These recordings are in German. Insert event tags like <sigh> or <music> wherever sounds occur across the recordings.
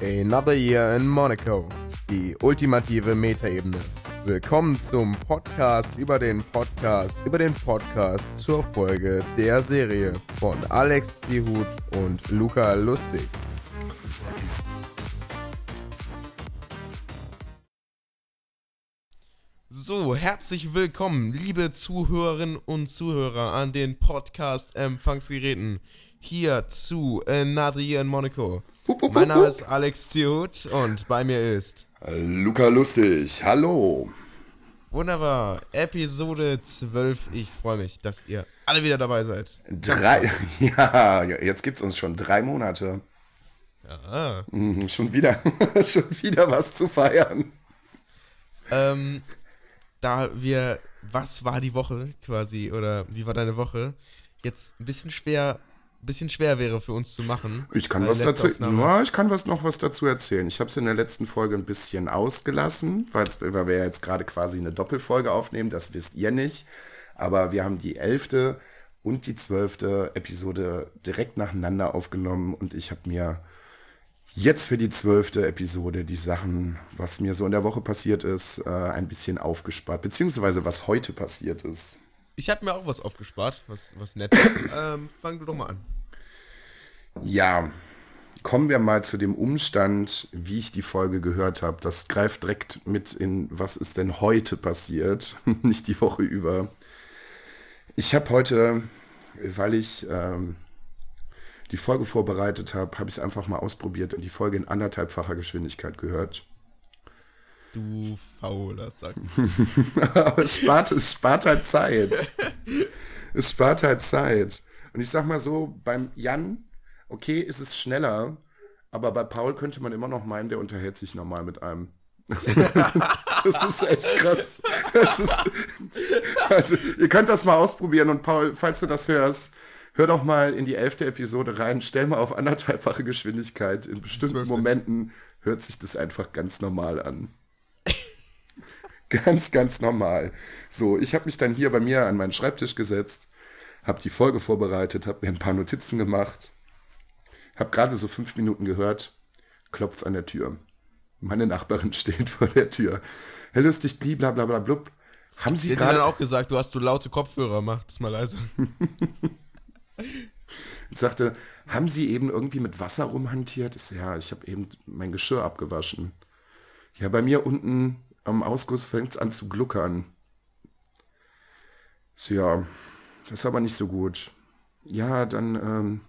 Another Year in Monaco. Die ultimative Metaebene. Willkommen zum Podcast über den Podcast über den Podcast zur Folge der Serie von Alex Zihut und Luca Lustig. So, herzlich willkommen, liebe Zuhörerinnen und Zuhörer an den Podcast-Empfangsgeräten. Hier zu Another Year in Monaco. Mein Name ist Alex Zihut und bei mir ist Luca Lustig, hallo. Wunderbar, Episode 12. Ich freue mich, dass ihr alle wieder dabei seid. Drei, <laughs> ja, jetzt gibt es uns schon drei Monate. Ja. Mhm, schon wieder, <laughs> schon wieder was zu feiern. Ähm, da wir, was war die Woche quasi, oder wie war deine Woche? Jetzt ein bisschen schwer, bisschen schwer wäre für uns zu machen. Ich kann was dazu, ja, ich kann was noch was dazu erzählen. Ich habe es in der letzten Folge ein bisschen ausgelassen, weil wir jetzt gerade quasi eine Doppelfolge aufnehmen. Das wisst ihr nicht. Aber wir haben die elfte und die zwölfte Episode direkt nacheinander aufgenommen und ich habe mir jetzt für die zwölfte Episode die Sachen, was mir so in der Woche passiert ist, äh, ein bisschen aufgespart, beziehungsweise was heute passiert ist. Ich habe mir auch was aufgespart, was, was Nettes. ähm, fang du doch mal an. Ja, kommen wir mal zu dem Umstand, wie ich die Folge gehört habe. Das greift direkt mit in, was ist denn heute passiert, <laughs> nicht die Woche über. Ich habe heute, weil ich ähm, die Folge vorbereitet habe, habe ich es einfach mal ausprobiert und die Folge in anderthalbfacher Geschwindigkeit gehört. Du fauler Sack. Aber <laughs> es spart, es spart halt Zeit. <laughs> es spart halt Zeit. Und ich sag mal so, beim Jan, okay, ist es schneller, aber bei Paul könnte man immer noch meinen, der unterhält sich normal mit einem. <laughs> das ist echt krass. Ist, also, ihr könnt das mal ausprobieren und Paul, falls du das hörst, hör doch mal in die elfte Episode rein, stell mal auf anderthalbfache Geschwindigkeit. In bestimmten Zwölfte. Momenten hört sich das einfach ganz normal an. Ganz, ganz normal. So, ich habe mich dann hier bei mir an meinen Schreibtisch gesetzt, habe die Folge vorbereitet, habe mir ein paar Notizen gemacht, habe gerade so fünf Minuten gehört, klopft's an der Tür. Meine Nachbarin <laughs> steht vor der Tür. Herr Lustig, bli, bla bla bla blub. Haben Sie dir dann gerade... auch gesagt, du hast du laute Kopfhörer, mach das mal leise. <laughs> Ich sagte, haben Sie eben irgendwie mit Wasser rumhantiert? Ich so, ja, ich habe eben mein Geschirr abgewaschen. Ja, bei mir unten am Ausguss fängt es an zu gluckern. Ich So, ja, das ist aber nicht so gut. Ja, dann ähm,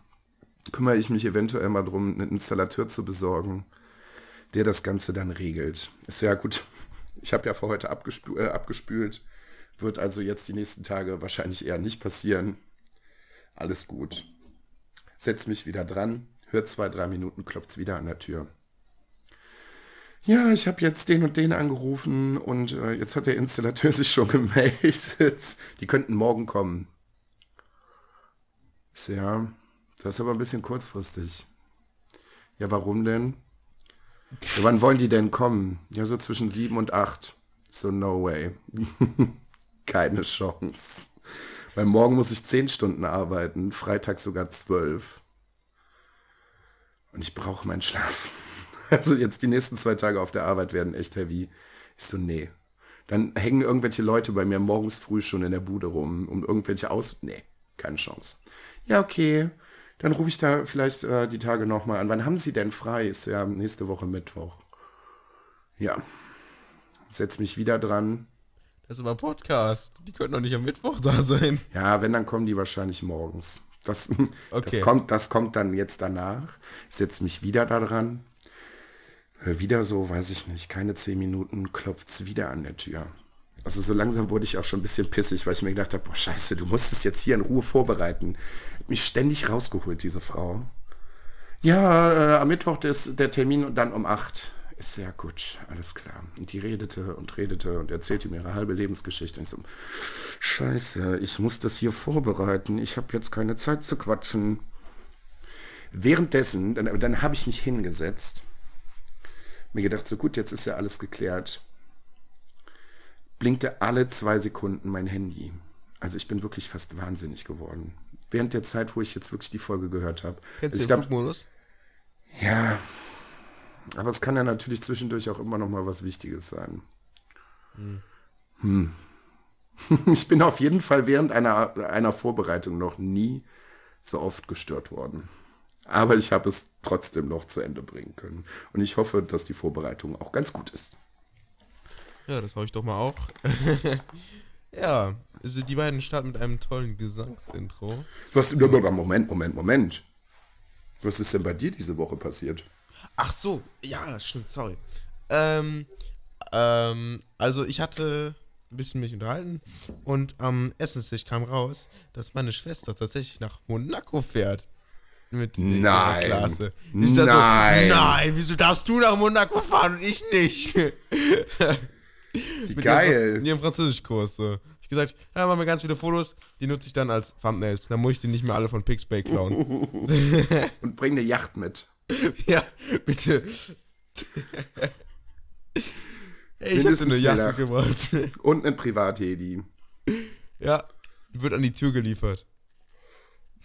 kümmere ich mich eventuell mal drum, einen Installateur zu besorgen, der das Ganze dann regelt. Ist ja gut. Ich habe ja für heute abgespü äh, abgespült. Wird also jetzt die nächsten Tage wahrscheinlich eher nicht passieren. Alles gut setz mich wieder dran, hört zwei, drei Minuten, klopft's wieder an der Tür. Ja, ich habe jetzt den und den angerufen und äh, jetzt hat der Installateur <laughs> sich schon gemeldet. Die könnten morgen kommen. Ich ja, das ist aber ein bisschen kurzfristig. Ja, warum denn? Ja, wann wollen die denn kommen? Ja, so zwischen sieben und acht. So, no way. <laughs> Keine Chance. Weil morgen muss ich zehn Stunden arbeiten, Freitag sogar zwölf. Und ich brauche meinen Schlaf. <laughs> Also jetzt die nächsten zwei Tage auf der Arbeit werden echt heavy. Ich so, nee. Dann hängen irgendwelche Leute bei mir morgens früh schon in der Bude rum, um irgendwelche Aus... Nee, keine Chance. Ja, okay. Dann rufe ich da vielleicht äh, die Tage nochmal an. Wann haben Sie denn frei? Ist ja nächste Woche Mittwoch. Ja. Setz mich wieder dran. Das ist aber Podcast. Die könnten doch nicht am Mittwoch da sein. Ja, wenn, dann kommen die wahrscheinlich morgens. Das, <laughs> Okay. das, kommt, das kommt dann jetzt danach. Ich setze mich wieder da dran. Hör wieder so, weiß ich nicht, keine zehn Minuten, klopft's wieder an der Tür. Also so langsam wurde ich auch schon ein bisschen pissig, weil ich mir gedacht habe, boah scheiße, du musst es jetzt hier in Ruhe vorbereiten. Hat mich ständig rausgeholt, diese Frau. Ja, äh, am Mittwoch ist der Termin und dann um acht. Ist sehr gut, alles klar. Und die redete und redete und erzählte mir ihre halbe Lebensgeschichte. Und so, scheiße, ich muss das hier vorbereiten. Ich habe jetzt keine Zeit zu quatschen. Währenddessen, dann, dann habe ich mich hingesetzt. Mir gedacht, so gut, jetzt ist ja alles geklärt. Blinkte alle zwei Sekunden mein Handy. Also ich bin wirklich fast wahnsinnig geworden. Während der Zeit, wo ich jetzt wirklich die Folge gehört habe. Kennst Also du den Flugmodus? ja, Aber es kann ja natürlich zwischendurch auch immer noch mal was Wichtiges sein. Hm. <laughs> Ich bin auf jeden Fall während einer, einer Vorbereitung noch nie so oft gestört worden. Aber ich habe es trotzdem noch zu Ende bringen können. Und ich hoffe, dass die Vorbereitung auch ganz gut ist. Ja, das hoffe ich doch mal auch. <laughs> ja, also die beiden starten mit einem tollen Gesangsintro. Was, Moment, Moment, Moment. Was ist denn bei dir diese Woche passiert? Ach so, ja, stimmt, sorry. Ähm, ähm, also ich hatte ein bisschen mich unterhalten und am Essenstisch kam raus, dass meine Schwester tatsächlich nach Monaco fährt. Mit nein. Klasse. nein. So, nein, wieso darfst du nach Monaco fahren und ich nicht? <laughs> Wie geil. In ihrem Französischkurs. So. Ich gesagt, ja, machen wir ganz viele Fotos, die nutze ich dann als Thumbnails. Dann muss ich die nicht mehr alle von Pixbay klauen. <laughs> und bring eine Yacht mit. <laughs> ja, bitte. Ey, ich hätte eine Yacht gemacht. Und ein Privathedi. Ja, wird an die Tür geliefert.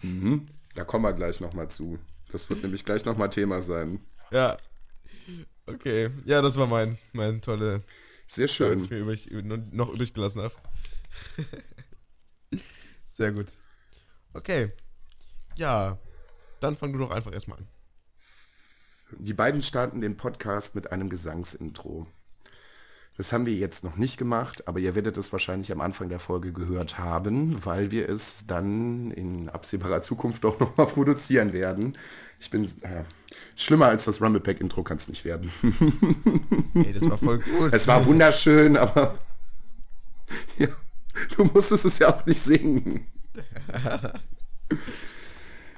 Mhm. Da kommen wir gleich nochmal zu. Das wird nämlich gleich nochmal Thema sein. Ja. Okay. Ja, das war mein, mein tolle. Sehr schön. ich mir übrig, noch übrig gelassen habe. <laughs> Sehr gut. Okay. Ja. Dann fang du doch einfach erstmal an. Die beiden starten den Podcast mit einem Gesangsintro. Das haben wir jetzt noch nicht gemacht, aber ihr werdet es wahrscheinlich am Anfang der Folge gehört haben, weil wir es dann in absehbarer Zukunft auch nochmal produzieren werden. Ich bin äh, schlimmer als das Rumble Pack Intro kann es nicht werden. <laughs> Ey, das war voll gut. Es war wunderschön, aber <laughs> ja, du musstest es ja auch nicht singen. <laughs>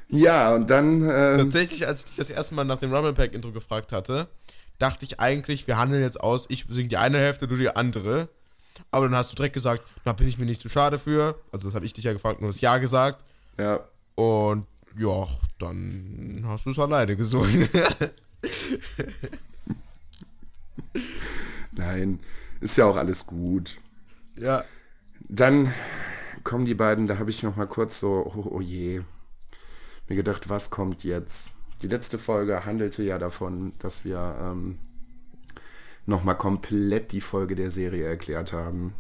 ja, und dann. Äh, Tatsächlich, als ich dich das erste Mal nach dem Rumble Pack Intro gefragt hatte, dachte ich eigentlich, wir handeln jetzt aus, ich singe die eine Hälfte, du die andere. Aber dann hast du direkt gesagt, na, bin ich mir nicht zu schade für. Also, das habe ich dich ja gefragt, nur das Ja gesagt. Ja. Und ja, dann hast du es alleine gesungen. <laughs> Nein, ist ja auch alles gut. Ja. Dann kommen die beiden, da habe ich noch mal kurz so, oh, oh je, mir gedacht, was kommt jetzt? Die letzte Folge handelte ja davon, dass wir ähm, nochmal komplett die Folge der Serie erklärt haben.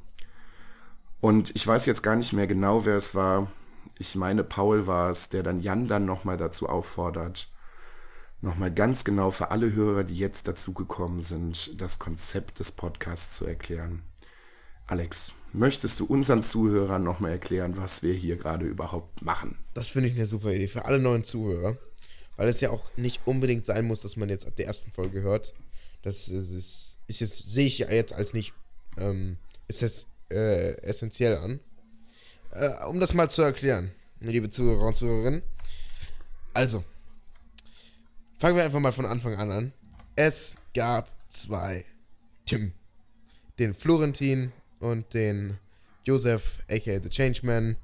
Und ich weiß jetzt gar nicht mehr genau, wer es war. Ich meine, Paul war es, der dann Jan dann nochmal dazu auffordert, nochmal ganz genau für alle Hörer, die jetzt dazugekommen sind, das Konzept des Podcasts zu erklären. Alex, möchtest du unseren Zuhörern nochmal erklären, was wir hier gerade überhaupt machen? Das finde ich eine super Idee für alle neuen Zuhörer. Weil es ja auch nicht unbedingt sein muss, dass man jetzt ab der ersten Folge hört. Das ist, ist jetzt, sehe ich ja jetzt als nicht, ähm, ist das äh, essentiell an. Äh, um das mal zu erklären, liebe Zuhörer und Zuhörerinnen. Also, fangen wir einfach mal von Anfang an an. Es gab zwei Tim. Den Florentin und den Joseph, aka The Changeman.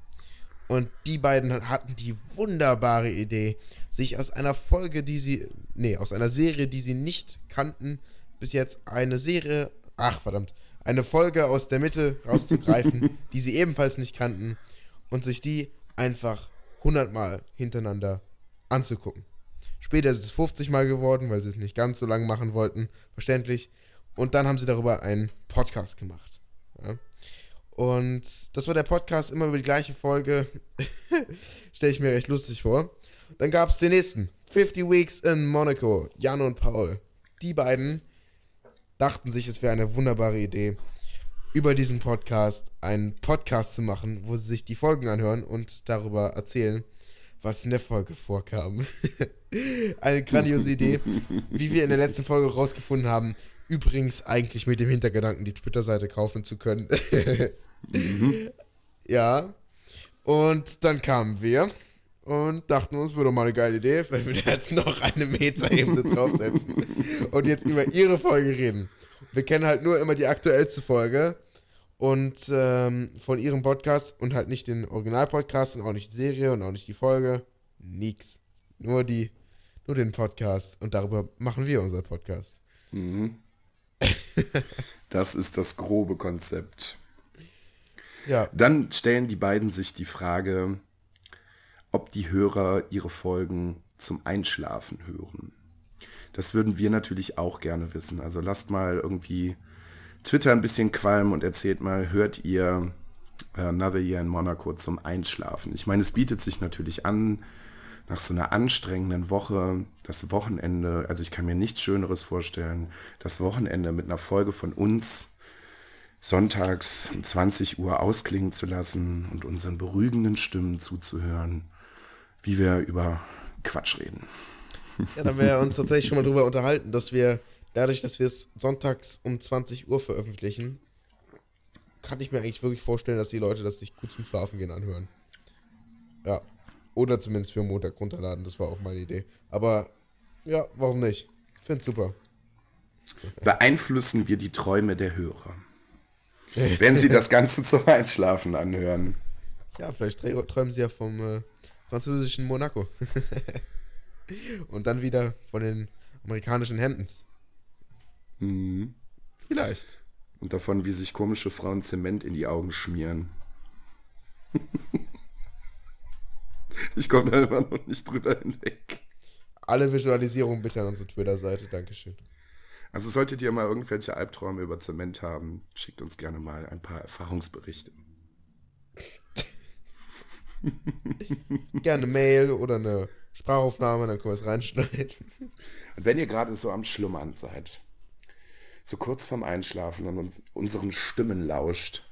Und die beiden hatten die wunderbare Idee, sich aus einer Folge, die sie, nee, aus einer Serie, die sie nicht kannten, bis jetzt eine Serie, ach verdammt, eine Folge aus der Mitte rauszugreifen, <laughs> die sie ebenfalls nicht kannten und sich die einfach 100 Mal hintereinander anzugucken. Später ist es 50 Mal geworden, weil sie es nicht ganz so lange machen wollten, verständlich. Und dann haben sie darüber einen Podcast gemacht. Ja. Und das war der Podcast immer über die gleiche Folge. <laughs> Stelle ich mir recht lustig vor. Dann gab es den nächsten. 50 Weeks in Monaco. Jan und Paul. Die beiden dachten sich, es wäre eine wunderbare Idee, über diesen Podcast einen Podcast zu machen, wo sie sich die Folgen anhören und darüber erzählen, was in der Folge vorkam. <laughs> eine grandiose Idee, wie wir in der letzten Folge rausgefunden haben. Übrigens eigentlich mit dem Hintergedanken, die Twitter-Seite kaufen zu können. <laughs> mhm. Ja. Und dann kamen wir und dachten uns, würde mal eine geile Idee, wenn wir da jetzt noch eine Meta-Ebene draufsetzen und jetzt über ihre Folge reden. Wir kennen halt nur immer die aktuellste Folge und ähm, von ihrem Podcast und halt nicht den Original-Podcast und auch nicht die Serie und auch nicht die Folge. Nix. Nur die, nur den Podcast und darüber machen wir unser Podcast. Mhm. <laughs> das ist das grobe Konzept. Ja. Dann stellen die beiden sich die Frage, ob die Hörer ihre Folgen zum Einschlafen hören. Das würden wir natürlich auch gerne wissen. Also lasst mal irgendwie Twitter ein bisschen qualmen und erzählt mal, hört ihr äh, Another Year in Monaco zum Einschlafen? Ich meine, es bietet sich natürlich an, nach so einer anstrengenden Woche, das Wochenende, also ich kann mir nichts Schöneres vorstellen, das Wochenende mit einer Folge von uns sonntags um 20 Uhr ausklingen zu lassen und unseren beruhigenden Stimmen zuzuhören, wie wir über Quatsch reden. Ja, dann wäre uns tatsächlich schon mal darüber unterhalten, dass wir dadurch, dass wir es sonntags um 20 Uhr veröffentlichen, kann ich mir eigentlich wirklich vorstellen, dass die Leute das sich gut zum Schlafen gehen anhören. Ja. Oder zumindest für Montag runterladen, das war auch meine Idee. Aber ja, warum nicht? Ich finde super. Beeinflussen wir die Träume der Hörer. wenn sie das Ganze <laughs> zum Einschlafen anhören. Ja, vielleicht träumen sie ja vom äh, französischen Monaco. <laughs> Und dann wieder von den amerikanischen Hamptons. Mhm. Vielleicht. Und davon, wie sich komische Frauen Zement in die Augen schmieren. <laughs> ich komme da immer noch nicht drüber hinweg. Alle Visualisierungen bitte an unsere Twitter-Seite. Dankeschön. Also solltet ihr mal irgendwelche Albträume über Zement haben, schickt uns gerne mal ein paar Erfahrungsberichte. <laughs> gerne Mail oder eine Sprachaufnahme, dann können wir es reinschneiden. Und wenn ihr gerade so am Schlummern seid, so kurz vorm Einschlafen und uns, unseren Stimmen lauscht,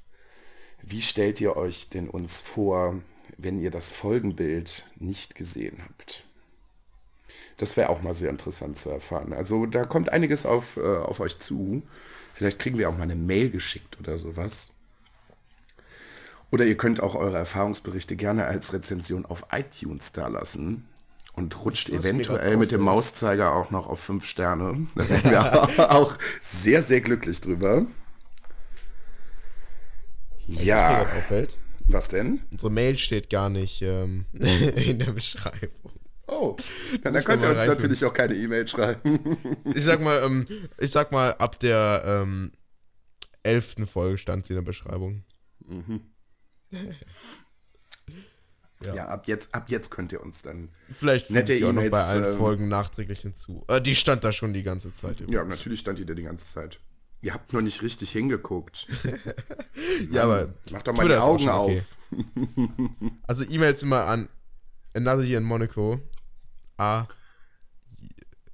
wie stellt ihr euch denn uns vor, wenn ihr das Folgenbild nicht gesehen habt? Das wäre auch mal sehr interessant zu erfahren. Also da kommt einiges auf, äh, auf euch zu. Vielleicht kriegen wir auch mal eine Mail geschickt oder sowas. Oder ihr könnt auch eure Erfahrungsberichte gerne als Rezension auf iTunes da lassen und rutscht eventuell mit dem Mauszeiger auch noch auf fünf Sterne. <laughs> Da wären wir <laughs> auch sehr, sehr glücklich drüber. Weißt ja. Was, was denn? Unsere Mail steht gar nicht ähm, <laughs> in der Beschreibung. Oh, ja, dann könnt ihr uns natürlich auch keine E-Mail schreiben. ich sag mal, ähm, ich sag mal, ab der ähm, elften Folge stand sie in der Beschreibung. Mhm. <laughs> ja. ja, ab, jetzt, ab jetzt könnt ihr uns dann. Vielleicht nette ihr auch noch bei allen ähm, Folgen nachträglich hinzu. Äh, die stand da schon die ganze Zeit. Übrigens. Ja, natürlich stand die da die ganze Zeit. Ihr habt nur nicht richtig hingeguckt. <laughs> ja, aber. Macht doch mal die Augen okay. auf. <laughs> also E-Mails immer an Another Year in Monaco A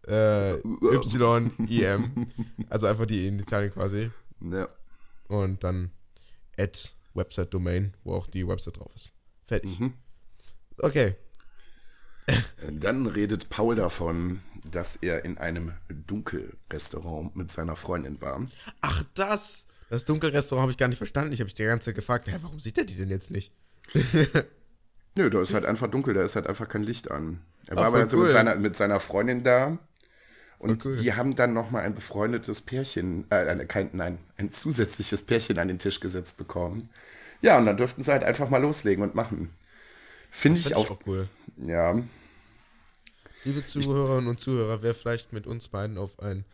äh, Y I M. Also einfach die Initialien quasi. Ja. Und dann at Website Domain, wo auch die Website drauf ist. Fertig. Mhm. Okay. <laughs> Dann redet Paul davon, dass er in einem Dunkelrestaurant mit seiner Freundin war. Ach, das! Das Dunkelrestaurant habe ich gar nicht verstanden. Ich habe mich die ganze Zeit gefragt, hä, warum sieht er die denn jetzt nicht? <laughs> Nö, da ist halt <laughs> einfach dunkel, da ist halt einfach kein Licht an. Er war Ach, aber also cool. mit, seiner, mit seiner Freundin da. Und cool. die haben dann nochmal ein befreundetes Pärchen, äh, kein, nein, ein zusätzliches Pärchen an den Tisch gesetzt bekommen. Ja, und dann dürften sie halt einfach mal loslegen und machen. Finde ich, auch, auch cool. Ja. Liebe Zuhörerinnen und Zuhörer, wer vielleicht mit uns beiden auf ein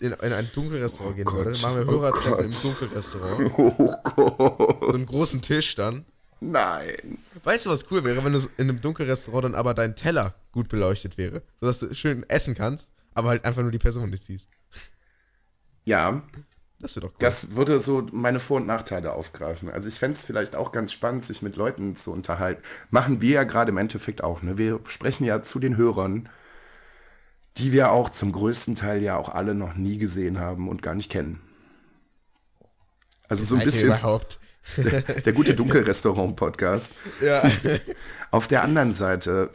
in, in ein Dunkelrestaurant oh gehen Gott, würde, machen wir Hörertreffen oh im Dunkelrestaurant. <laughs> Oh Gott. So einen großen Tisch dann. Nein. Weißt du, was cool wäre, wenn du in einem Dunkelrestaurant dann aber dein Teller gut beleuchtet wäre, sodass du schön essen kannst, aber halt einfach nur die Person nicht siehst. Ja. Das wird doch cool. Das würde so meine Vor- und Nachteile aufgreifen. Also ich fände es vielleicht auch ganz spannend, sich mit Leuten zu unterhalten. Machen wir ja gerade im Endeffekt auch. Ne? Wir sprechen ja zu den Hörern, die wir auch zum größten Teil ja auch alle noch nie gesehen haben und gar nicht kennen. Also so ein bisschen. Überhaupt. Der, der gute Dunkelrestaurant-Podcast. <laughs> Ja. Auf der anderen Seite,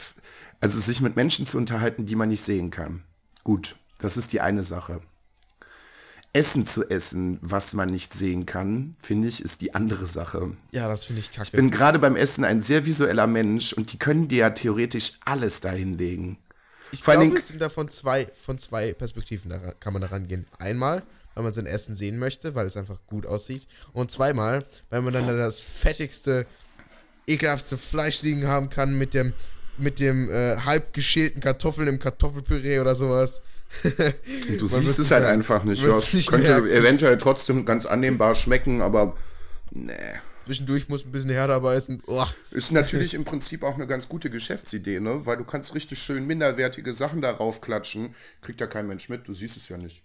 also sich mit Menschen zu unterhalten, die man nicht sehen kann. Gut, das ist die eine Sache. Essen zu essen, was man nicht sehen kann, finde ich, ist die andere Sache. Ja, das finde ich kacke. Ich bin gerade beim Essen ein sehr visueller Mensch und die können dir ja theoretisch alles dahinlegen. Ich Vor glaube, es sind da von zwei, von zwei Perspektiven, da kann man da rangehen. Einmal, weil man sein Essen sehen möchte, weil es einfach gut aussieht. Und zweimal, weil man dann das fettigste, ekelhaftste Fleisch liegen haben kann mit dem, mit dem äh, halb geschälten Kartoffeln im Kartoffelpüree oder sowas. <laughs> Und du <laughs> siehst es halt mehr, einfach nicht. Ja, nicht könnte merken. eventuell trotzdem ganz annehmbar schmecken, aber nee. Zwischendurch muss ein bisschen härter beißen. Oh. Ist natürlich im Prinzip auch eine ganz gute Geschäftsidee, ne? Weil du kannst richtig schön minderwertige Sachen darauf klatschen. Kriegt ja kein Mensch mit, du siehst es ja nicht.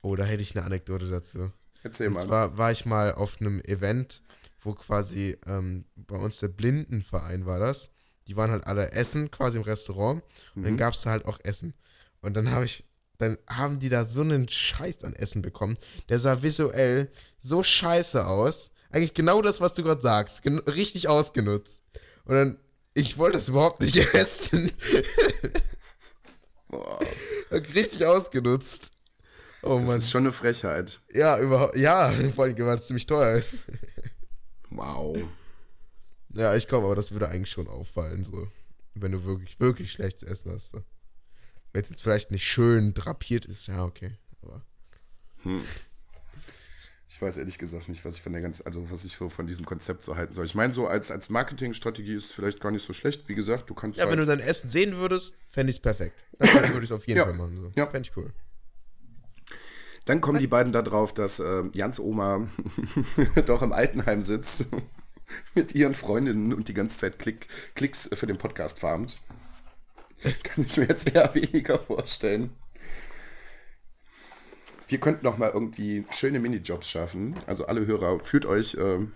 Oh, da hätte ich eine Anekdote dazu. Erzähl Und mal. zwar war ich mal auf einem Event, wo quasi ähm, bei uns der Blindenverein war das. Die waren halt alle essen, quasi im Restaurant. Und dann gab es da halt auch Essen. Und dann habe ich, dann haben die da so einen Scheiß an Essen bekommen. Der sah visuell so scheiße aus. Eigentlich genau das, was du gerade sagst. Gen richtig ausgenutzt. Und dann, ich wollte das überhaupt nicht <laughs> essen. Boah, richtig ausgenutzt. Oh das Mann. ist schon eine Frechheit. Ja, überhaupt, ja, <laughs> vor allem, weil es ziemlich teuer ist. Wow. Ja, ich glaube aber, das würde eigentlich schon auffallen, so. Wenn du wirklich, wirklich schlechtes Essen hast. So. Wenn es jetzt vielleicht nicht schön drapiert ist, ja, okay. Aber Ich weiß ehrlich gesagt nicht, was ich von der ganzen, also was ich von diesem Konzept so halten soll. Ich meine, so als, als Marketingstrategie ist es vielleicht gar nicht so schlecht. Wie gesagt, du kannst ja, halt, wenn du dein Essen sehen würdest, fände ich es perfekt. Dann würde ich es auf jeden Ja. Fall machen. So. Ja. Fände ich cool. Dann kommen die beiden da drauf, dass äh, Jans Oma <laughs> doch im Altenheim sitzt <laughs> mit ihren Freundinnen und die ganze Zeit Klick, Klicks für den Podcast farmt. Kann ich mir jetzt eher <laughs> weniger vorstellen. Wir könnten noch mal irgendwie schöne Minijobs schaffen. Also alle Hörer, fühlt euch, ähm,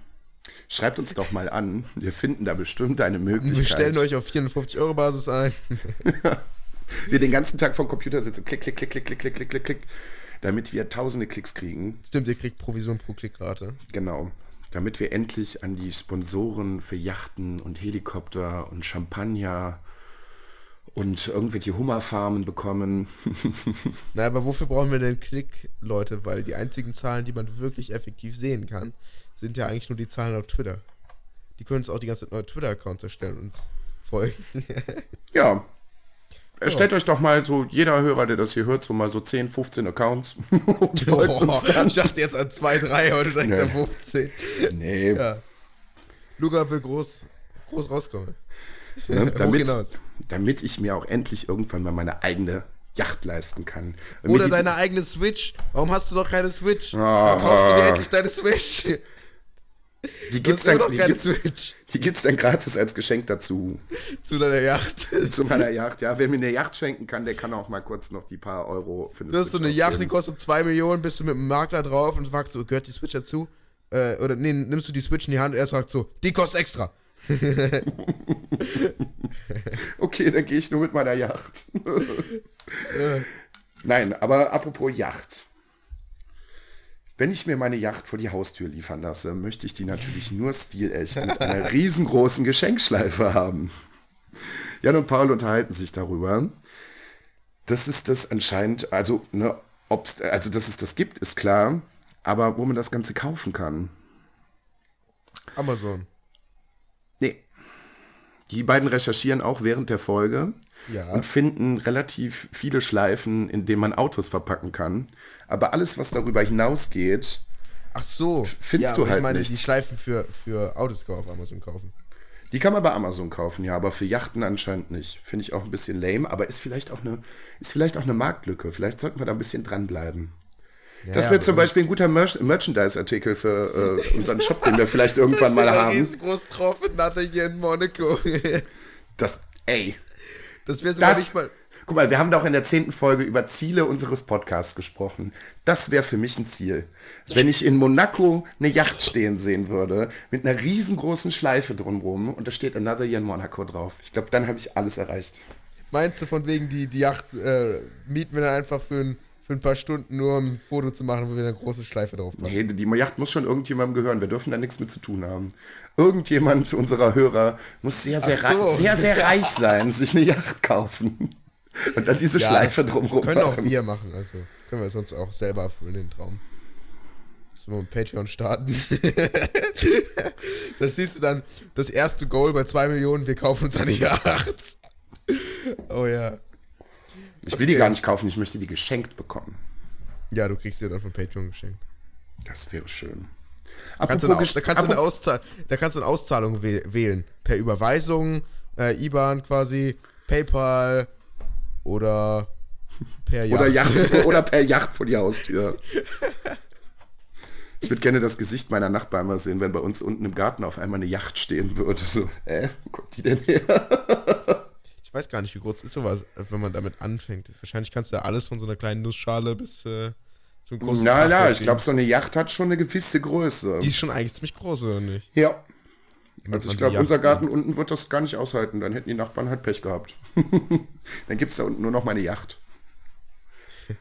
schreibt uns doch mal an. Wir finden da bestimmt eine Möglichkeit. Wir stellen euch auf 54 Euro Basis ein. <laughs> wir den ganzen Tag vom Computer sitzen, klick, klick, klick, klick, klick, klick, klick, klick, klick, damit wir tausende Klicks kriegen. Stimmt, ihr kriegt Provision pro Klickrate. Genau. Damit wir endlich an die Sponsoren für Yachten und Helikopter und Champagner und irgendwelche Hummerfarmen bekommen. <laughs> Na, aber wofür brauchen wir denn Klick, Leute? Weil die einzigen Zahlen, die man wirklich effektiv sehen kann, sind ja eigentlich nur die Zahlen auf Twitter. Die können uns auch die ganze Zeit neue Twitter-Accounts erstellen und uns folgen. Ja. <laughs> Erstellt euch doch mal so, jeder Hörer, der das hier hört, so mal so 10, 15 Accounts. <laughs> Boah, dann. ich dachte jetzt an 2, 3, aber du denkst Nee. an 15. Nee, Ja. Luca will groß, groß rauskommen. ne, <laughs> damit, damit ich mir auch endlich irgendwann mal meine eigene Yacht leisten kann. Oder deine eigene Switch. Warum hast du doch keine Switch? Ah. Warum kaufst du dir endlich deine Switch? Die gibt's, dann, noch die, keine Switch die gibt's dann gratis als Geschenk dazu. zu deiner Yacht. <laughs> Zu meiner Yacht. Ja, wer mir eine Yacht schenken kann, der kann auch mal kurz noch die paar Euro für eine Du hast so eine Yacht, die kostet 2 Millionen, bist du mit dem Makler drauf und fragst so, gehört die Switch dazu? Äh, oder nee, nimmst du die Switch in die Hand und er sagt so, die kostet extra. <laughs> <laughs> Okay, dann gehe ich nur mit meiner Yacht. Nein, aber apropos Yacht. Wenn ich mir meine Yacht vor die Haustür liefern lasse, möchte ich die natürlich nur stilecht mit einer <laughs> riesengroßen Geschenkschleife haben. Jan und Paul unterhalten sich darüber. Das ist das anscheinend, also, ne, ob's, also dass es das gibt, ist klar, aber wo man das Ganze kaufen kann. Amazon. Nee. Die beiden recherchieren auch während der Folge Ja. und finden relativ viele Schleifen, in denen man Autos verpacken kann. Aber alles, was darüber hinausgeht, Ach so. Findest ja, du halt ich meine, nicht. die Schleifen für, für Autos kann man auf Amazon kaufen. die kann man bei Amazon kaufen, ja, aber für Yachten anscheinend nicht. Finde ich auch ein bisschen lame, aber ist vielleicht auch eine, ist vielleicht auch eine Marktlücke. Vielleicht sollten wir da ein bisschen dranbleiben. das Ja, wäre zum Beispiel ein guter Merch Merchandise-Artikel für äh, unseren Shop, den wir vielleicht <laughs> irgendwann mal haben. riesengroß drauf hier in Monaco. Das, ey, Das wäre sogar Das, nicht mal. Guck mal, wir haben doch in der zehnten Folge über Ziele unseres Podcasts gesprochen. Das wäre für mich ein Ziel. Wenn ich in Monaco eine Yacht stehen sehen würde, mit einer riesengroßen Schleife drumrum und da steht Another Year in Monaco drauf. Ich glaube, dann habe ich alles erreicht. Meinst du von wegen, die, die Yacht äh, mieten wir dann einfach für ein, für ein paar Stunden nur, um ein Foto zu machen, wo wir eine große Schleife drauf machen? Nee, die Yacht muss schon irgendjemandem gehören. Wir dürfen da nichts mit zu tun haben. Irgendjemand unserer Hörer muss sehr, sehr, so. sehr, sehr reich sein, sich eine Yacht kaufen. Und dann diese Schleife das drumrum Können auch wir machen, also können wir sonst auch selber erfüllen, den Traum. Sollen wir mit Patreon starten? <laughs> das siehst du dann, das erste Goal bei 2 Millionen, wir kaufen uns eine Yacht. Oh ja. Ich will die gar nicht kaufen, ich möchte die geschenkt bekommen. Ja, du kriegst dir dann von Patreon geschenkt. Das wäre schön. Kannst du eine, da, kannst du eine Auszahl da kannst du eine Auszahlung wäh- wählen. Per Überweisung, äh, IBAN quasi, PayPal oder per Yacht. Oder, Yacht, <laughs> oder per Yacht vor die Haustür. Ich würde gerne das Gesicht meiner Nachbarn mal sehen, wenn bei uns unten im Garten auf einmal eine Yacht stehen würde. So, äh, wo kommt die denn her? ich weiß gar nicht, wie groß ist sowas, wenn man damit anfängt. Wahrscheinlich kannst du ja alles von so einer kleinen Nussschale bis äh, ein großes Na, na, ich glaube, so eine Yacht hat schon eine gewisse Größe. Die ist schon eigentlich ziemlich groß, oder nicht? Ja. Also ich glaube, unser Garten unten wird das gar nicht aushalten. Dann hätten die Nachbarn halt Pech gehabt. <laughs> Dann gibt es da unten nur noch meine Yacht. <laughs>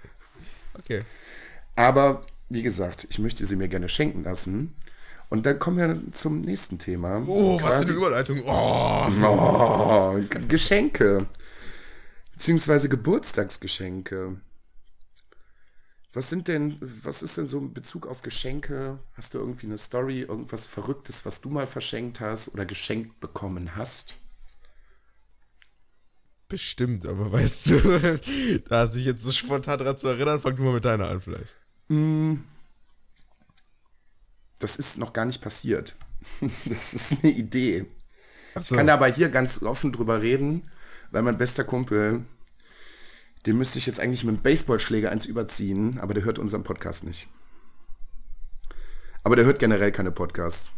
okay. Aber wie gesagt, ich möchte sie mir gerne schenken lassen. Und dann kommen wir zum nächsten Thema. Oh, was für eine Überleitung. Oh. oh Geschenke. Beziehungsweise Geburtstagsgeschenke. Was sind denn, was ist denn so in Bezug auf Geschenke? Hast du irgendwie eine Story, irgendwas Verrücktes, was du mal verschenkt hast oder geschenkt bekommen hast? Bestimmt, aber <laughs> weißt du, da hast dich jetzt so spontan daran zu erinnern, fang du mal mit deiner an vielleicht. Mm. Das ist noch gar nicht passiert. <laughs> Das ist eine Idee. So. Ich kann aber hier ganz offen drüber reden, weil mein bester Kumpel, dem müsste ich jetzt eigentlich mit dem Baseballschläger eins überziehen, aber der hört unseren Podcast nicht. Aber der hört generell keine Podcasts.